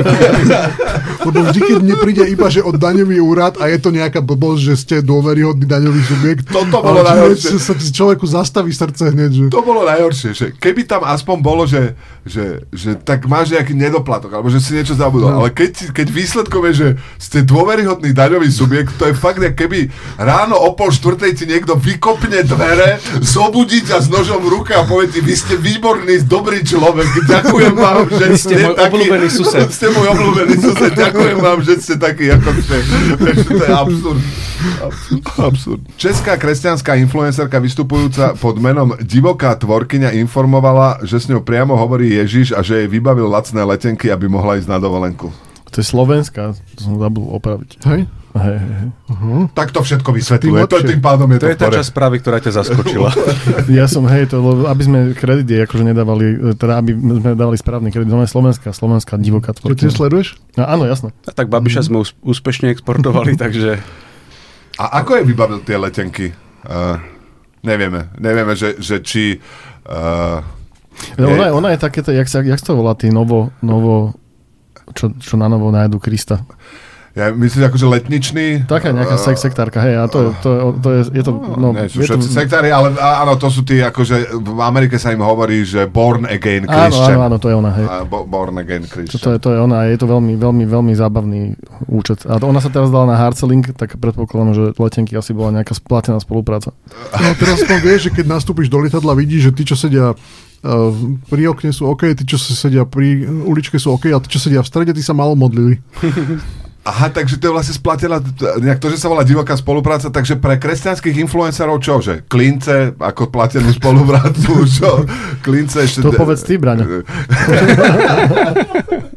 Lebo vždy, keď mne príde iba, že od daňový úrad a je to nejaká blbosť, že ste dôveryhodný daňový subjekt. Toto bolo najhoršie. Sa človeku zastaví srdce hneď. Že... To bolo najhoršie, že keby tam aspoň bolo, že, že, že tak máš nejaký nedoplatok, alebo že si niečo zabudol. No. Ale keď, keď výsledkom je, že ste dôveryhodný daňový subjekt, to je fakt, keby ráno o pol štvrtej ti niekto vykopne dvere, zobudí ťa s nožom v ruke a povie ti, vy ste výborný, dobrý človek, ďakujem vám, že vy ste, môj taký, obľúbený sused. [LAUGHS] ste môj obľúbený sused, ďakujem vám, že ste taký, ako ste, to je absurd. Absurd. Česká kresťanská influencerka vystupujúca pod menom Divoká tvorkyňa informovala, že s ňou priamo hovorí Ježiš a že jej vybavil lacné letenky, aby mohla ísť na dovolenku. To je Slovenská, to som zabudol opraviť. Hej? Hej, hej. Uh-huh. Tak to všetko vysvetľuje. To, tým pádom je to, to je tá časť správy, ktorá ťa zaskočila. [LAUGHS] ja som, hej, to, aby sme kredity akože nedávali, teda aby sme dávali správny kredit. Máme Slovenská, Slovenská divoká tvorka. Čo ty sleduješ? No, áno, jasné. A tak Babiša sme úspešne exportovali, [LAUGHS] takže... A ako je vybavil tie letenky? Uh, nevieme. Nevieme, že, že či... Uh, je... ona, je, ona je takéto, jak sa, jak sa to volá, tí novo, novo čo, čo na novo nájdu Krista. Ja myslím, akože letničný. Taká nejaká uh, sektárka, hej, a to, to, to je, je to, no, nie, sú je všetci to... sektári, ale áno, to sú tí, akože v Amerike sa im hovorí, že born again Christian. Áno, áno, áno, to je ona, hej. Born again Christian. To, to, je, to je ona, je to veľmi, veľmi, veľmi zábavný účet. A to, ona sa teraz dala na Harcelink, tak predpokladám, že letenky asi bola nejaká splatená spolupráca. No teraz som vieš, že keď nastúpiš do lietadla, vidíš, že tí, čo sedia pri okne sú OK, tí, čo sedia pri uličke sú OK, a tí, čo sedia v strede, tí sa malo modlili. [LAUGHS] Aha, takže to je vlastne splatená, nejak to, že sa volá divoká spolupráca, takže pre kresťanských influencerov čo, že klince ako platenú spoluprácu, [LAUGHS] čo? Klince ešte... To povedz ty, Braňo. [LAUGHS]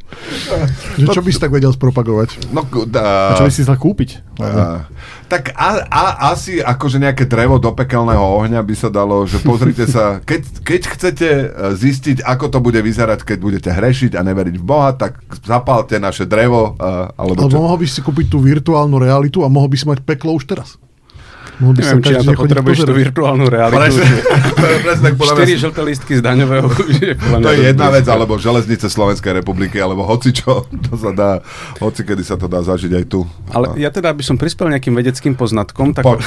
že čo by si tak vedel spropagovať? No, da, a čo by si sa kúpiť? A, tak a, a, asi akože nejaké drevo do pekelného ohňa by sa dalo, že pozrite sa, [LAUGHS] keď, keď chcete e, zistiť, ako to bude vyzerať, keď budete hrešiť a neveriť v Boha, tak zapálte naše drevo. Uh, alebo alebo mohol by si kúpiť tú virtuálnu realitu a mohol by si mať peklo už teraz. Mohol by Neviem, či na to potrebuješ tú virtuálnu realitu. [LAUGHS] Presne, presne, 4 žlté listky z daňového. [LAUGHS] to je jedna vec, alebo železnice Slovenskej republiky, alebo hoci čo, [LAUGHS] to sa dá, hoci kedy sa to dá zažiť aj tu. Ale ja teda, aby som prispel nejakým vedeckým poznatkom, tak Poď.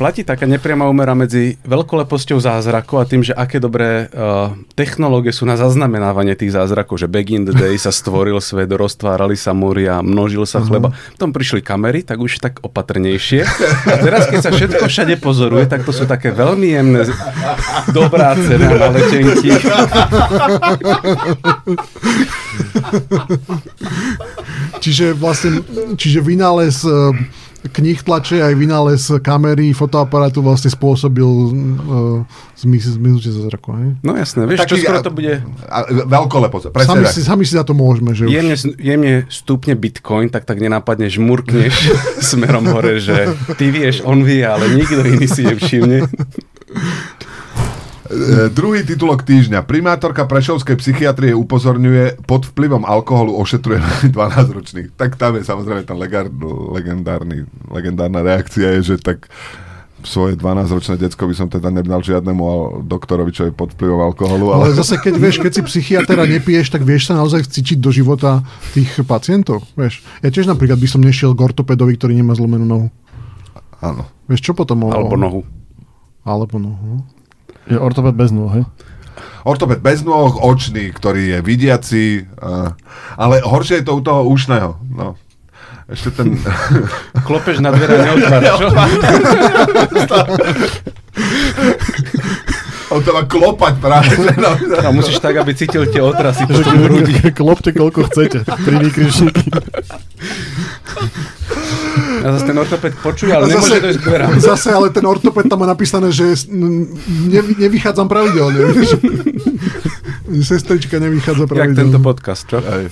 platí taká nepriama úmera medzi veľkoleposťou zázrakov a tým, že aké dobré uh, technológie sú na zaznamenávanie tých zázrakov, že back in the day sa stvoril svet, roztvárali sa moria, množil sa chleba. Uh-huh. Potom prišli kamery, tak už tak opatrnejšie. A teraz, keď sa všetko všade pozoruje, tak to sú také veľmi jemné, dobrá cena na letenky. čiže vlastne, čiže vynález e, knih tlače aj vynález kamery, fotoaparátu vlastne spôsobil uh, zmiznutie za zraku. Hej? No jasné, vieš, Taký, čo skoro to bude... A, veľkolepo, sami, si, sami si za to môžeme. Že jemne, už... jemne stúpne bitcoin, tak tak nenápadne žmurkneš [LAUGHS] smerom hore, že ty vieš, on vie, ale nikto iný si nevšimne. [LAUGHS] E, druhý titulok týždňa. Primátorka Prešovskej psychiatrie upozorňuje, pod vplyvom alkoholu ošetruje [LAUGHS] 12-ročných. Tak tam je samozrejme tá legendárny, legendárna reakcia je, že tak svoje 12-ročné decko by som teda nedal žiadnemu doktorovi, čo je pod vplyvom alkoholu. Ale... ale zase, keď vieš, keď si psychiatr a nepiješ, tak vieš sa naozaj cítiť do života tých pacientov. Vieš. Ja tiež napríklad by som nešiel k ortopedovi, ktorý nemá zlomenú nohu. Áno. Vieš, čo potom? Alebo nohu. Alebo nohu. Je ortoped bez nôh, hej? Ortoped bez nôh, očný, ktorý je vidiaci, ale horšie je to u toho ušného. No. Ešte ten... [LAUGHS] Klopeš na dvere a neotváraš, čo? [LAUGHS] On to má klopať práve. No, no, musíš tak, aby cítil tie otrasy po [LAUGHS] tom hrudi. Klopte koľko chcete. Tri výkričníky. A zase ten ortoped počuje, ale zase, nemôže dojsť k dverám. [LAUGHS] Zase, ale ten ortoped tam má napísané, že ne, nevychádzam pravidelne. [LAUGHS] Sestrička nevychádza pravidelne. Jak tento podcast, čo? Aj.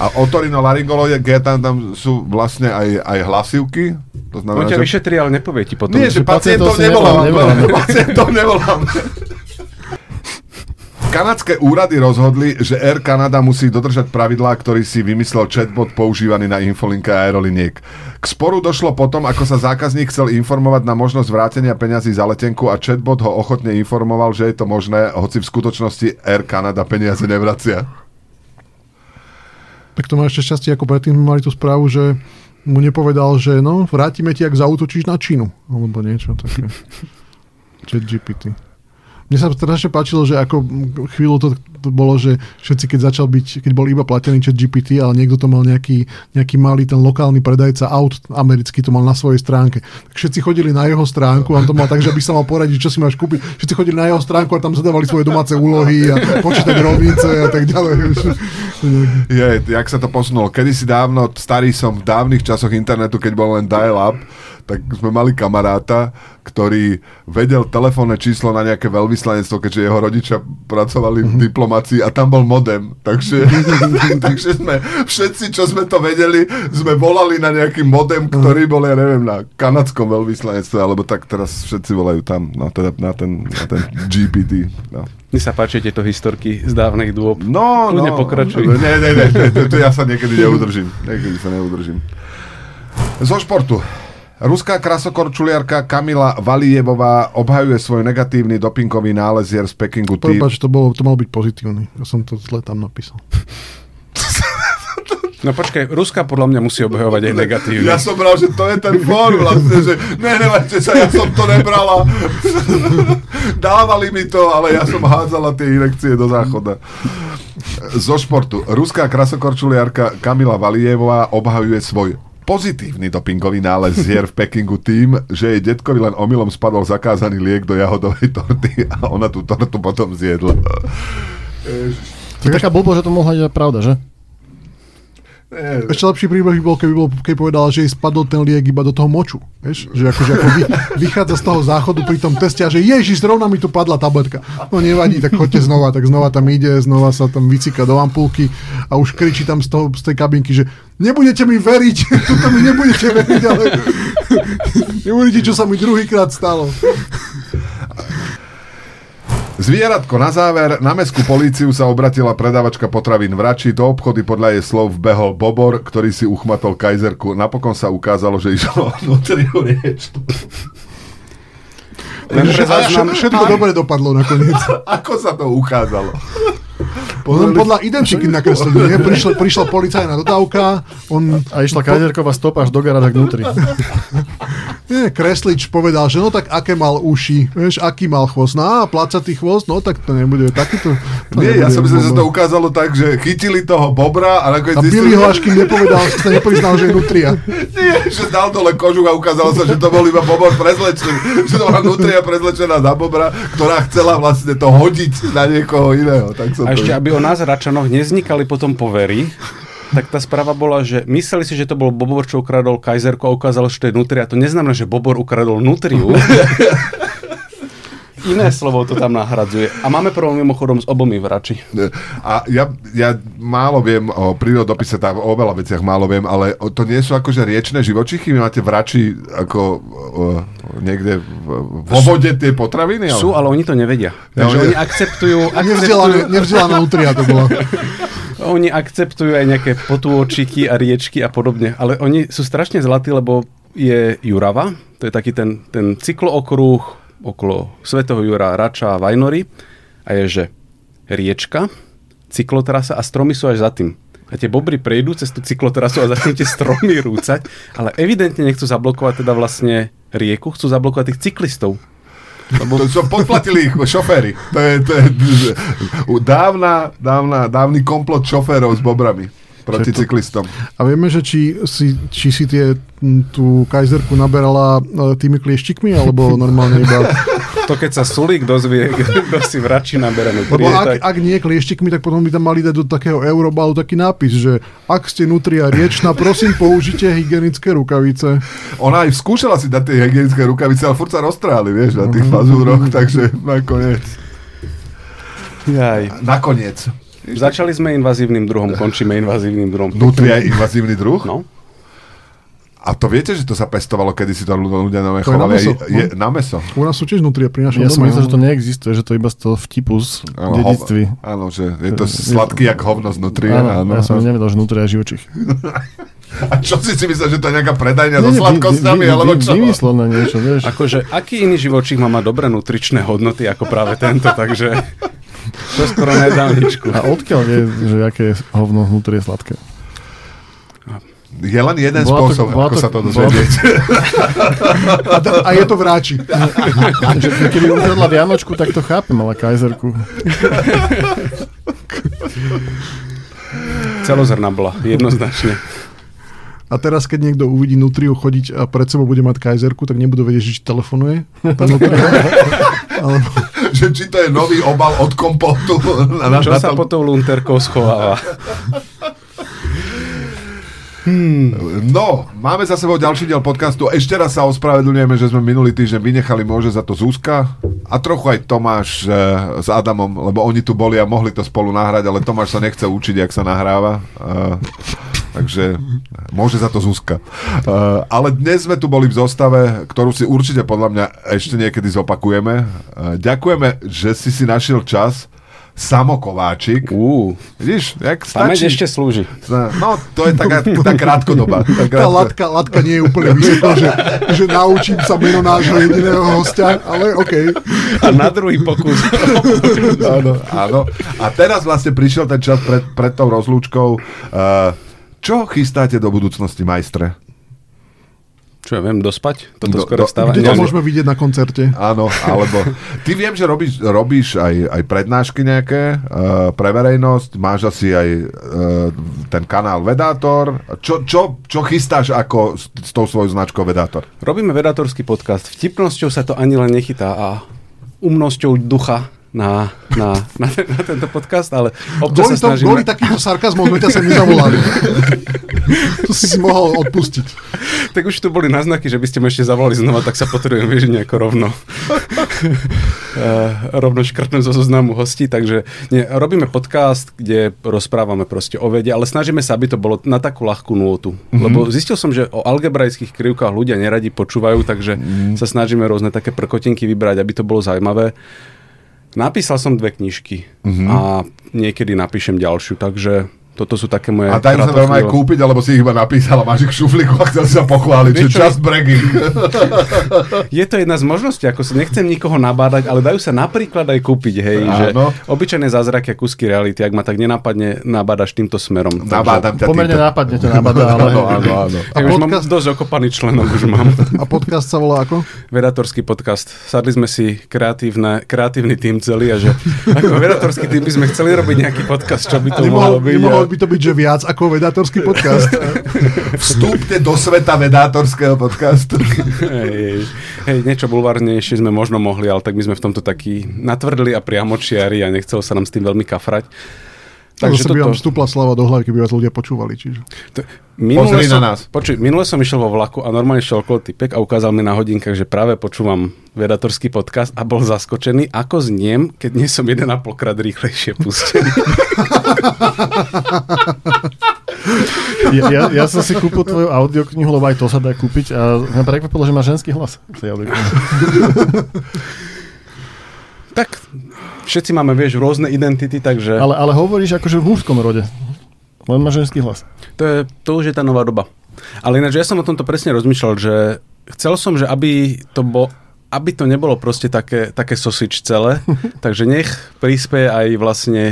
A otorinolaryngológie, tam, tam sú vlastne aj, aj hlasivky. To znamená, On ťa že... vyšetrí, ale nepovie ti potom. Nie, že pacientov, pacientov nevolám. nevolám. [LAUGHS] Pacientov nevolám. Kanadské úrady rozhodli, že Air Canada musí dodržať pravidlá, ktorý si vymyslel chatbot používaný na infolinka aeroliniek. K sporu došlo potom, ako sa zákazník chcel informovať na možnosť vrátenia peňazí za letenku a chatbot ho ochotne informoval, že je to možné, hoci v skutočnosti Air Canada peniaze nevracia. Tak to má ešte šťastie, ako predtým mali tú správu, že mu nepovedal, že no, vrátime ti, ak zautočíš na Čínu. Alebo niečo také. [LAUGHS] Chat GPT. Mne sa strašne páčilo, že ako chvíľu to, to bolo, že všetci, keď začal byť, keď bol iba platený chat GPT, ale niekto to mal nejaký, nejaký malý ten lokálny predajca aut americký, to mal na svojej stránke. Tak všetci chodili na jeho stránku, on to mal tak, že by sa mal poradiť, čo si máš kúpiť. Všetci chodili na jeho stránku a tam zadávali svoje domáce úlohy a počítať rovnice a tak ďalej. Je, jak sa to posunulo. Kedy si dávno, starý som v dávnych časoch internetu, keď bol len dial-up, tak sme mali kamaráta, ktorý vedel telefónne číslo na nejaké veľvyslanectvo, keďže jeho rodičia pracovali v mhm. Diplomácii a tam bol modem. Takže, [LAUGHS] takže sme všetci, čo sme to vedeli, sme volali na nejaký modem, ktorý bol, ja neviem, na kanadskom veľvyslanectve, alebo tak teraz všetci volajú tam, na, teda, na, ten, na ten GPT. No. Mne sa páči tieto historky z dávnych dôb. No, no. pokračuj. Nie, nie, nie, to, to ja sa niekedy [LAUGHS] neudržím. Niekedy sa neudržím. Zo športu. Ruská krasokorčuliarka Kamila Valijevová obhajuje svoj negatívny dopingový nález hier z Pekingu. Prepač, to, bolo, to mal byť pozitívny. Ja som to zle tam napísal. [LAUGHS] No počkaj, Ruska podľa mňa musí obhajovať aj negatívne. Ja som bral, že to je ten fór vlastne, že ne, nevajte sa, ja som to nebrala. [LAUGHS] Dávali mi to, ale ja som hádzala tie inekcie do záchoda. Zo športu. Ruská krasokorčuliarka Kamila Valijevová obhajuje svoj pozitívny dopingový nález hier v Pekingu tým, že jej detkovi len omylom spadol zakázaný liek do jahodovej torty a ona tú tortu potom zjedla. To je taká blbo, že to mohla byť pravda, že? Nie. Ešte lepší príbeh by bol, keby, bol, keby povedal, že jej spadol ten liek iba do toho moču. Vieš? Že akože ako vy, vychádza z toho záchodu pri tom teste a že ježiš, zrovna mi tu padla tabletka. No nevadí, tak choďte znova, tak znova tam ide, znova sa tam vycika do ampulky a už kričí tam z, toho, z tej kabinky, že nebudete mi veriť, [LAUGHS] tuto mi nebudete veriť, ale [LAUGHS] nebudete, čo sa mi druhýkrát stalo. Zvieratko na záver. Na mestskú políciu sa obratila predávačka potravín v Rači. Do obchody podľa jej slov vbehol Bobor, ktorý si uchmatol kajzerku. Napokon sa ukázalo, že išlo [LAUGHS] o nutriu riečku. [LAUGHS] Všetko dobre dopadlo nakoniec. [LAUGHS] Ako sa to ukázalo? On podľa identiky nakreslili, nie? Prišla, prišla policajná dodávka, on... A išla kajzerková stopa až do garáža vnútri. Nie, kreslič povedal, že no tak aké mal uši, vieš, aký mal chvost. No a placatý chvost, no tak to nebude takýto. To Nie, nebude ja som myslel, že sa to ukázalo tak, že chytili toho bobra a nakoniec A zistili, ho, až kým nepovedal, sa nepriznal, že je nutria. [LAUGHS] Nie, že dal dole kožuch a ukázalo sa, že to bol iba bobor prezlečený. Že to bola nutria prezlečená na bobra, ktorá chcela vlastne to hodiť na niekoho iného. Tak som A to... ešte, aby o nás Račanoch nevznikali potom povery, tak tá správa bola, že mysleli si, že to bol Bobor, čo ukradol Kajzerku a ukázalo, že to je nutria. To neznamená, že Bobor ukradol nutriu. [LAUGHS] Iné slovo to tam nahradzuje. A máme problém mimochodom s obomi v Rači. A ja, ja málo viem o prírodopise, tam o veľa veciach málo viem, ale to nie sú akože riečné živočichy? Vy máte v Rači ako o, niekde v, vo vode tie potraviny? Ale... Sú, ale oni to nevedia. Ja, Takže oni- oni akceptujú, [LAUGHS] akceptujú, nevzdelaná nutria to bola. [LAUGHS] oni akceptujú aj nejaké potôčiky a riečky a podobne. Ale oni sú strašne zlatí, lebo je Jurava, to je taký ten, ten cyklookruh okolo Svetého Jura, Rača a Vajnory a je, že riečka, cyklotrasa a stromy sú až za tým. A tie bobry prejdú cez tú cyklotrasu a začnú tie stromy [LAUGHS] rúcať, ale evidentne nechcú zablokovať teda vlastne rieku, chcú zablokovať tých cyklistov. To sú podplatili ich šoféry. To je, to je dávna, dávna, dávny komplot šoférov s bobrami proti to- cyklistom. A vieme, že či si, či si tie, tú kajzerku naberala e, tými klieštikmi, alebo normálne iba... [LAUGHS] To keď sa Sulík dozvie, [LAUGHS] kto si v Rači nabere Lebo ak, tak... ak nie klieštikmi, tak potom by tam mali dať do takého eurobalu taký nápis, že ak ste nutria riečna, prosím použite hygienické rukavice. Ona aj skúšala si dať tie hygienické rukavice, ale furt sa roztráli, vieš, na tých fazúroch, takže nakoniec. Jaj. Nakoniec. Začali sme invazívnym druhom, končíme invazívnym druhom. Nutria je invazívny druh? No, A to viete, že to sa pestovalo, kedy si to ľudia nové To je na chovali? mäso, aj- je, na meso. U nás sú tiež nutria pri našom Ja som myslel, že to neexistuje, že to iba z toho vtipu z Áno, dedictví. hov- Áno, že je to sladký jak hovno znutri. Áno, Áno, ja som nevedel, že nutria je živočich. [LAUGHS] A čo si si myslel, že to je nejaká predajňa so sladkosťami, alebo čo? Vymyslené niečo, vieš. akože aký iný živočík má mať dobré nutričné hodnoty ako práve tento, takže to skoro nedám ničku. A odkiaľ vie, že aké hovno vnútri je sladké? Je len jeden Bola to- spôsob, bola ako to- sa to bola to- dozvedieť. A, a je to vráči. Keby ukradla Vianočku, tak to chápem, ale kajzerku. Celozrná bola, jednoznačne. A teraz, keď niekto uvidí nutriu chodiť a pred sebou bude mať kajzerku, tak nebudú vedieť, že či telefonuje. [LAUGHS] Alebo, [LAUGHS] že či to je nový obal od kompotu. Na, Čo na sa tom- pod tou lunterkou schováva? No, máme za sebou ďalší diel podcastu. Ešte raz sa ospravedlňujeme, že sme minulý týždeň vynechali, môže za to Zuzka a trochu aj Tomáš e, s Adamom, lebo oni tu boli a mohli to spolu nahrať, ale Tomáš sa nechce učiť, jak sa nahráva. E, takže môže za to Zuzka. E, ale dnes sme tu boli v zostave, ktorú si určite podľa mňa ešte niekedy zopakujeme. E, ďakujeme, že si si našiel čas. Samo Kováčik. Ú, Vidíš, jak pamäť stačí. ešte slúži. No, to je taká, [LAUGHS] tá krátkodoba. Tá tá krátko- latka, latka nie je úplne vysoko, že, že naučím sa meno nášho jediného hostia, ale OK. A na druhý pokus. [LAUGHS] Áno, áno. A teraz vlastne prišiel ten čas pred, pred tou rozlúčkou. Uh, čo chystáte do budúcnosti, majstre? Čo ja viem, dospať? Toto Do- skoro stáva. Kde to môžeme vidieť na koncerte. Áno, alebo... [LAUGHS] Ty viem, že robíš, robíš aj, aj prednášky nejaké uh, pre verejnosť, máš asi aj uh, ten kanál Vedátor. Čo, čo, čo chystáš ako s, s tou svojou značkou Vedátor? Robíme vedátorský podcast. Vtipnosťou sa to ani len nechytá a umnosťou ducha na, na, na, ten, na tento podcast, ale občas Kvôli, sa snažíme... kvôli takýmto sarkazmom sme ťa sem nezavolali. [LAUGHS] to si si mohol odpustiť. Tak už tu boli náznaky, že by ste ma ešte zavolali znova, tak sa potrebujem vyžiť nejako rovno. [LAUGHS] Eh, rovno škrtnúť zo zoznamu hostí, takže nie, robíme podcast, kde rozprávame proste o vede, ale snažíme sa, aby to bolo na takú ľahkú nôtu. Mm-hmm. Lebo zistil som, že o algebraických krivkách ľudia neradi počúvajú, takže mm-hmm. sa snažíme rôzne také prkotinky vybrať, aby to bolo zaujímavé. Napísal som dve knižky mm-hmm. a niekedy napíšem ďalšiu, takže toto sú také moje... A dajú sa veľmi aj kúpiť, alebo si ich iba napísal a máš ich v šuflíku a chcel si sa pochváliť, že just bragging. [LAUGHS] Je to jedna z možností, ako sa nechcem nikoho nabádať, ale dajú sa napríklad aj kúpiť, hej, Áno. že obyčajné zázraky a kusky reality, ak ma tak nenapadne, nabádaš týmto smerom. Nabádam ťa Pomerne týmto. nápadne to nabádá, ale... [LAUGHS] áno, áno, áno. A podcast... mám dosť okopaný členom už mám. A podcast sa volá ako? Vedatorský podcast. Sadli sme si kreatívne, kreatívny tým celý a že ako vedatorský tým by sme chceli robiť nejaký podcast, čo by to mohlo byť. By to byť, že viac ako vedátorský podcast. [LAUGHS] Vstúpte do sveta vedátorského podcastu. hej, hej, niečo bulvárnejšie sme možno mohli, ale tak my sme v tomto takí natvrdli a priamočiari a nechcelo sa nám s tým veľmi kafrať. Takže to by vám vstúpla slava do hlavy, keby vás ľudia počúvali. Čiže. To, minule som, na nás. Počuj, minule som išiel vo vlaku a normálne šiel okolo typek a ukázal mi na hodinkách, že práve počúvam vedatorský podcast a bol zaskočený, ako zniem, keď nie som 1,5 krát rýchlejšie pustený. [LAUGHS] ja, ja, ja som si kúpil tvoju audioknihu, lebo aj to sa dá kúpiť a mňa prekvapilo, že má ženský hlas tak všetci máme, vieš, rôzne identity, takže... Ale, ale hovoríš akože v mužskom rode. Len má ženský hlas. To, je, to už je tá nová doba. Ale ináč ja som o tomto presne rozmýšľal, že chcel som, že aby to bolo aby to nebolo proste také, také sosič celé, [LAUGHS] takže nech prispieje aj vlastne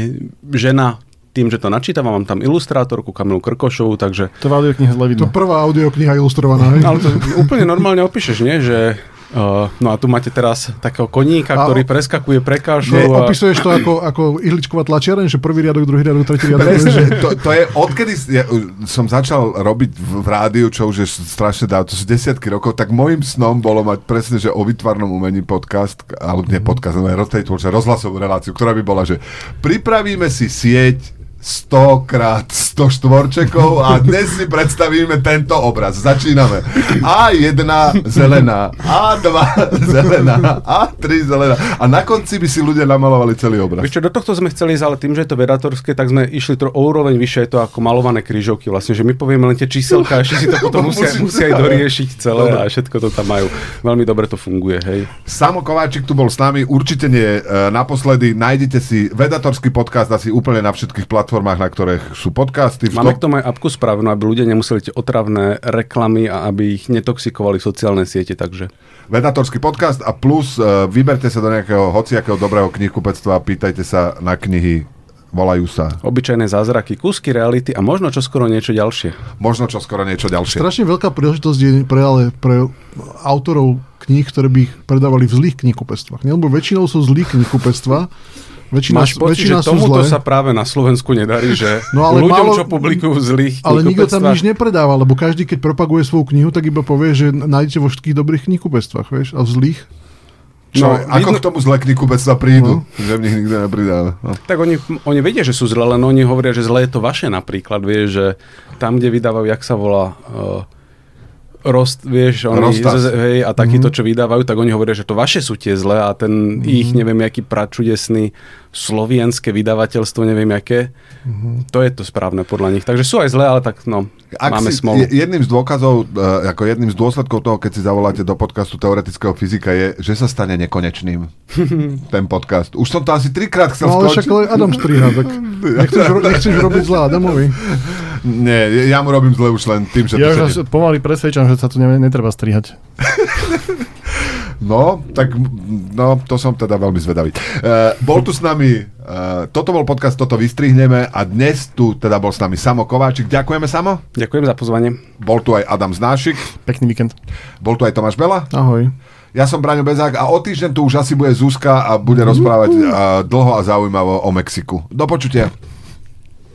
žena tým, že to načítavam, mám tam ilustrátorku Kamilu Krkošovú, takže... To v audioknihe zle vidno. To prvá audiokniha ilustrovaná, hej? Ale to úplne normálne opíšeš, nie? Že Uh, no a tu máte teraz takého koníka, a, ktorý preskakuje prekážu. Ne, a... Opisuješ to ako, ako ihličková tlačiareň, že prvý riadok, druhý riadok, tretí riadok. Presne, že... to, to je odkedy ja, som začal robiť v, v rádiu, čo už je strašne dávno, to sú desiatky rokov, tak môjim snom bolo mať presne, že o vytvarnom umení podcast, alebo nie podcast, ale rozhlasovú reláciu, ktorá by bola, že pripravíme si sieť 100 krát 100 štvorčekov a dnes si predstavíme tento obraz. Začíname. A1 zelená, A2 [LAUGHS] zelená, A3 zelená. A na konci by si ľudia namalovali celý obraz. Víš čo, do tohto sme chceli ísť, ale tým, že je to vedatorské, tak sme išli to o úroveň vyššie, je to ako malované krížovky. Vlastne, že my povieme len tie číselka a ešte si to [LAUGHS] potom musia, musia aj doriešiť celé dobre. a všetko to tam majú. Veľmi dobre to funguje, hej. Samo Kováčik tu bol s nami, určite nie uh, naposledy. Nájdete si vedatorský podcast asi úplne na všetkých platformách platformách, na ktorých sú podcasty. Máme k tomu aj apku spravenú, aby ľudia nemuseli tie otravné reklamy a aby ich netoxikovali sociálne siete, takže... Vedatorský podcast a plus uh, vyberte sa do nejakého hociakého dobrého knihkupectva a pýtajte sa na knihy volajú sa. Obyčajné zázraky, kúsky reality a možno čo skoro niečo ďalšie. Možno čo skoro niečo ďalšie. Strašne veľká príležitosť je pre, ale pre autorov kníh, ktoré by ich predávali v zlých knihkupectvách. Lebo väčšinou sú zlých knihkupectva Väčšina, Máš pocit, väčšina že tomuto zlé. sa práve na Slovensku nedarí, že [LAUGHS] no, ale ľuďom, málo, čo publikujú zlých Ale nikto tam nič nepredáva, lebo každý, keď propaguje svoju knihu, tak iba povie, že nájdete vo všetkých dobrých knihkupectvách, vieš, a v zlých čo, no, ako vidno... k tomu zle knihkupectva prídu, no. že v nich nikto nepridáva. No. Tak oni, oni vedia, že sú zle, len oni hovoria, že zle je to vaše napríklad, vieš, že tam, kde vydávajú, jak sa volá... Uh, rost, vieš, oni, hej, a takýto, mm-hmm. čo vydávajú, tak oni hovoria, že to vaše sú tie zlé a ten mm-hmm. ich, neviem, aký pračudesný slovienské vydavateľstvo, neviem, aké, mm-hmm. to je to správne podľa nich. Takže sú aj zlé, ale tak no, Ak máme si, smolu. Jedným z dôkazov, uh, ako jedným z dôsledkov toho, keď si zavoláte do podcastu teoretického fyzika, je, že sa stane nekonečným [LAUGHS] ten podcast. Už som to asi trikrát chcel no, ale však Adam striha, tak [LAUGHS] nechceš, nechceš robiť zle Adamovi. Nie, ja mu robím zle už len tým, že... Ja už pomaly presvedčam, že sa tu netreba strihať. [LAUGHS] No, tak no, to som teda veľmi zvedavý. Uh, bol tu s nami, uh, toto bol podcast, toto vystrihneme a dnes tu teda bol s nami Samo Kováčik. Ďakujeme, Samo. Ďakujem za pozvanie. Bol tu aj Adam Znášik. Pekný víkend. Bol tu aj Tomáš Bela. Ahoj. Ja som Braňo Bezák a o týždeň tu už asi bude Zuzka a bude rozprávať uh, dlho a zaujímavo o Mexiku. Do počutia.